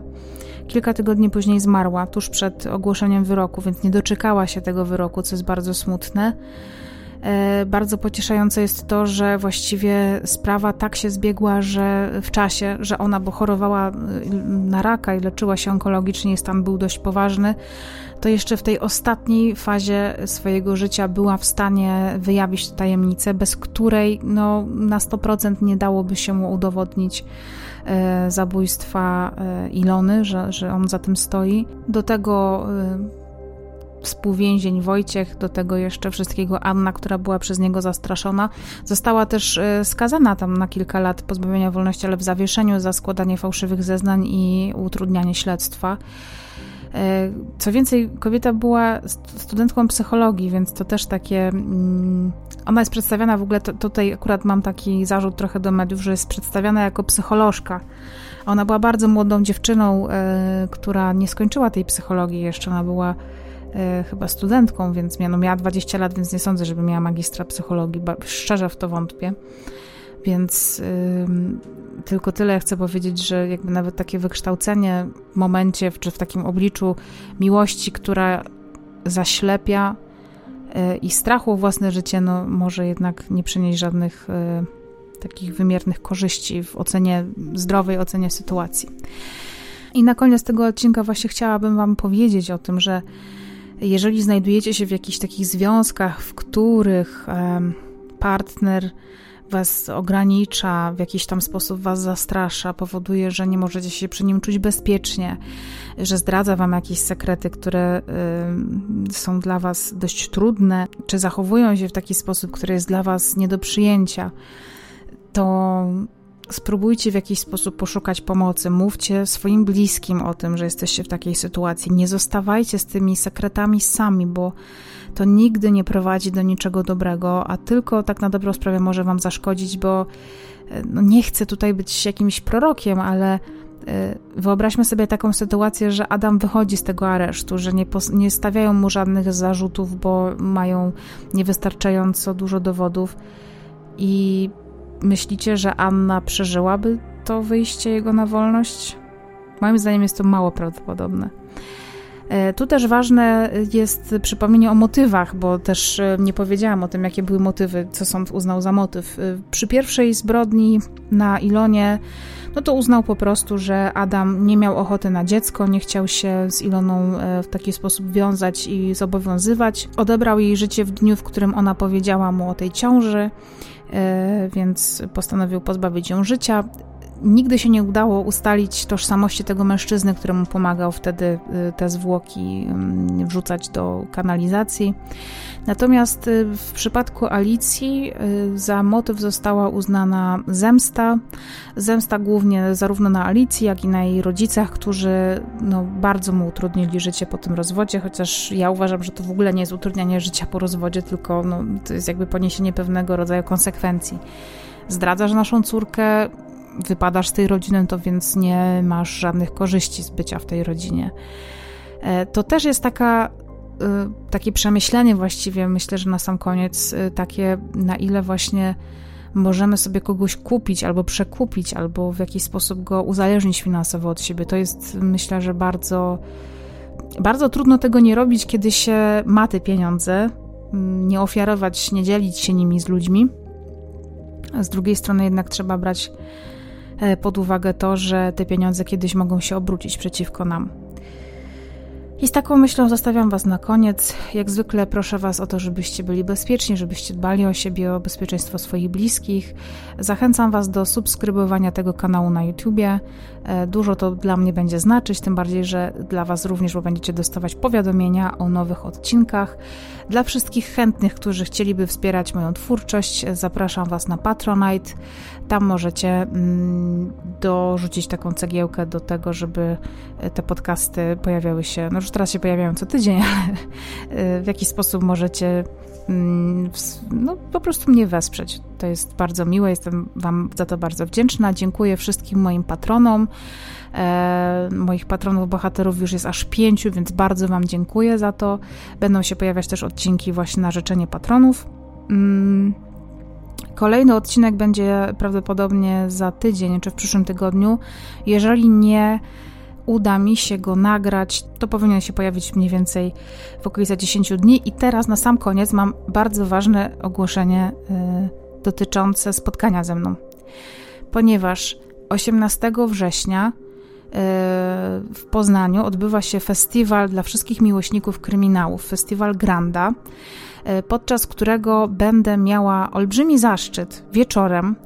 kilka tygodni później zmarła, tuż przed ogłoszeniem wyroku, więc nie doczekała się tego wyroku, co jest bardzo smutne. E, bardzo pocieszające jest to, że właściwie sprawa tak się zbiegła, że w czasie, że ona, bo chorowała e, na raka i leczyła się onkologicznie, stan był dość poważny, to jeszcze w tej ostatniej fazie swojego życia była w stanie wyjawić tajemnicę, bez której no, na 100% nie dałoby się mu udowodnić e, zabójstwa Ilony, że, że on za tym stoi. Do tego współwięzień Wojciech, do tego jeszcze wszystkiego Anna, która była przez niego zastraszona. Została też e, skazana tam na kilka lat pozbawienia wolności, ale w zawieszeniu za składanie fałszywych zeznań i utrudnianie śledztwa. E, co więcej, kobieta była studentką psychologii, więc to też takie. Mm, ona jest przedstawiana w ogóle, tutaj akurat mam taki zarzut trochę do mediów, że jest przedstawiana jako psycholożka. Ona była bardzo młodą dziewczyną, e, która nie skończyła tej psychologii jeszcze. Ona była e, chyba studentką, więc miała 20 lat, więc nie sądzę, żeby miała magistra psychologii. Szczerze w to wątpię. Więc tylko tyle chcę powiedzieć, że jakby nawet takie wykształcenie w momencie, czy w takim obliczu miłości, która zaślepia yy, i strachu o własne życie, no może jednak nie przynieść żadnych yy, takich wymiernych korzyści w ocenie, zdrowej ocenie sytuacji. I na koniec tego odcinka właśnie chciałabym Wam powiedzieć o tym, że jeżeli znajdujecie się w jakichś takich związkach, w których partner was ogranicza, w jakiś tam sposób was zastrasza, powoduje, że nie możecie się przy nim czuć bezpiecznie, że zdradza wam jakieś sekrety, które y, są dla was dość trudne, czy zachowują się w taki sposób, który jest dla was nie do przyjęcia, to spróbujcie w jakiś sposób poszukać pomocy. Mówcie swoim bliskim o tym, że jesteście w takiej sytuacji. Nie zostawajcie z tymi sekretami sami, bo to nigdy nie prowadzi do niczego dobrego, a tylko tak na dobrą sprawę może Wam zaszkodzić, bo e, no nie chcę tutaj być jakimś prorokiem, ale e, Wyobraźmy sobie taką sytuację, że Adam wychodzi z tego aresztu, że nie, nie stawiają mu żadnych zarzutów, bo mają niewystarczająco dużo dowodów. I myślicie, że Anna przeżyłaby to wyjście jego na wolność? Moim zdaniem jest to mało prawdopodobne. E, tu też ważne jest przypomnienie o motywach, bo też e, nie powiedziałam o tym, jakie były motywy, co sąd uznał za motyw. E, przy pierwszej zbrodni na Ilonie, no to uznał po prostu, że Adam nie miał ochoty na dziecko, nie chciał się z Iloną w taki sposób wiązać i zobowiązywać. Odebrał jej życie w dniu, w którym ona powiedziała mu o tej ciąży więc postanowił pozbawić ją życia nigdy się nie udało ustalić tożsamości tego mężczyzny, któremu pomagał wtedy y, te zwłoki mm, wrzucać do kanalizacji. Natomiast y, w przypadku Alicji y, za motyw została uznana zemsta. Zemsta głównie zarówno na Alicji, jak i na jej rodzicach, którzy no, bardzo mu utrudnili życie po tym rozwodzie, chociaż ja uważam, że to w ogóle nie jest utrudnianie życia po rozwodzie, tylko no, to jest jakby poniesienie pewnego rodzaju konsekwencji. Zdradzasz naszą córkę, wypadasz z tej rodziny, to więc nie masz żadnych korzyści z bycia w tej rodzinie. E, to też jest taka, e, takie przemyślenie właściwie, myślę, że na sam koniec, e, takie na ile właśnie możemy sobie kogoś kupić albo przekupić, albo w jakiś sposób go uzależnić finansowo od siebie. To jest, myślę, że bardzo, bardzo trudno tego nie robić, kiedy się ma te pieniądze, nie ofiarować, nie dzielić się nimi z ludźmi. Z drugiej strony jednak trzeba brać pod uwagę to, że te pieniądze kiedyś mogą się obrócić przeciwko nam. I z taką myślą zostawiam Was na koniec. Jak zwykle proszę Was o to, żebyście byli bezpieczni, żebyście dbali o siebie, o bezpieczeństwo swoich bliskich. Zachęcam Was do subskrybowania tego kanału na YouTubie. E, dużo to dla mnie będzie znaczyć, tym bardziej, że dla Was również, bo będziecie dostawać powiadomienia o nowych odcinkach. Dla wszystkich chętnych, którzy chcieliby wspierać moją twórczość, zapraszam Was na Patronite. Tam możecie mm, dorzucić taką cegiełkę do tego, żeby te podcasty pojawiały się, no już teraz się pojawiają co tydzień, ale w jaki sposób możecie mm, no, po prostu mnie wesprzeć. To jest bardzo miłe, jestem Wam za to bardzo wdzięczna. Dziękuję wszystkim moim patronom. E, moich patronów bohaterów już jest aż pięciu, więc bardzo Wam dziękuję za to. Będą się pojawiać też odcinki właśnie na życzenie patronów. Mm. Kolejny odcinek będzie prawdopodobnie za tydzień czy w przyszłym tygodniu. Jeżeli nie uda mi się go nagrać, to powinien się pojawić mniej więcej w okolicach 10 dni. I teraz na sam koniec mam bardzo ważne ogłoszenie y, dotyczące spotkania ze mną. Ponieważ 18 września y, w Poznaniu odbywa się festiwal dla wszystkich miłośników kryminałów, festiwal Granda. E, podczas którego będę miała olbrzymi zaszczyt wieczorem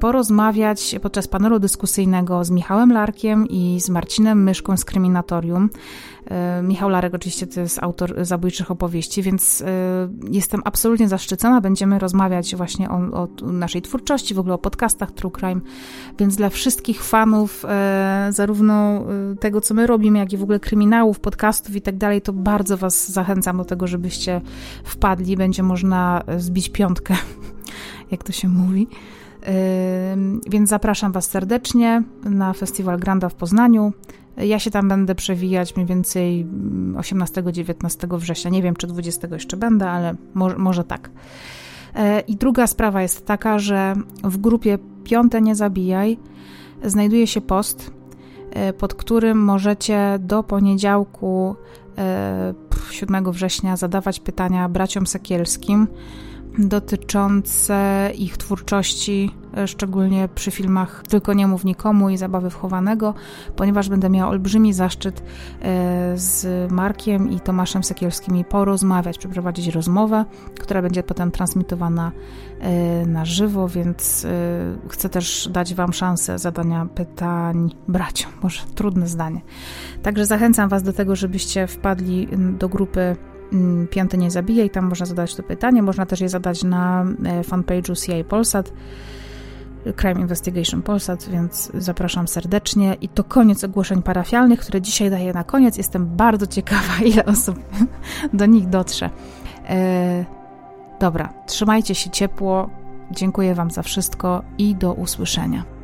porozmawiać podczas panelu dyskusyjnego z Michałem Larkiem i z Marcinem Myszką z Kryminatorium. E, Michał Larek oczywiście to jest autor zabójczych opowieści, więc jestem absolutnie zaszczycona. Będziemy rozmawiać właśnie o, o naszej twórczości, w ogóle o podcastach True Crime, więc dla wszystkich fanów zarówno tego, co my robimy, jak i w ogóle kryminałów, podcastów i tak dalej, to bardzo Was zachęcam do tego, żebyście wpadli, będzie można zbić piątkę, jak to się mówi. Więc zapraszam Was serdecznie na Festiwal Granda w Poznaniu. Ja się tam będę przewijać mniej więcej 18-19 mm, września. Nie wiem, czy 20 jeszcze będę, ale może, może tak. E, I druga sprawa jest taka, że w grupie Piąte Nie Zabijaj znajduje się post, e, pod którym możecie do poniedziałku 7 e, września zadawać pytania braciom Sekielskim dotyczące ich twórczości, e, szczególnie przy filmach Tylko nie mów nikomu i Zabawy wchowanego, ponieważ będę miała olbrzymi zaszczyt e, z Markiem i Tomaszem Sekielskimi porozmawiać, przeprowadzić rozmowę, która będzie potem transmitowana e, na żywo, więc chcę też dać Wam szansę zadania pytań braciom. Może trudne zdanie. Także zachęcam Was do tego, żebyście wpadli do grupy Mm, piąty nie zabija i tam można zadać to pytanie. Można też je zadać na e, fanpage'u CIA Polsat, Crime Investigation Polsat, więc zapraszam serdecznie. I to koniec ogłoszeń parafialnych, które dzisiaj daję na koniec. Jestem bardzo ciekawa, ile osób do nich dotrze. E, dobra, trzymajcie się ciepło. Dziękuję Wam za wszystko i do usłyszenia.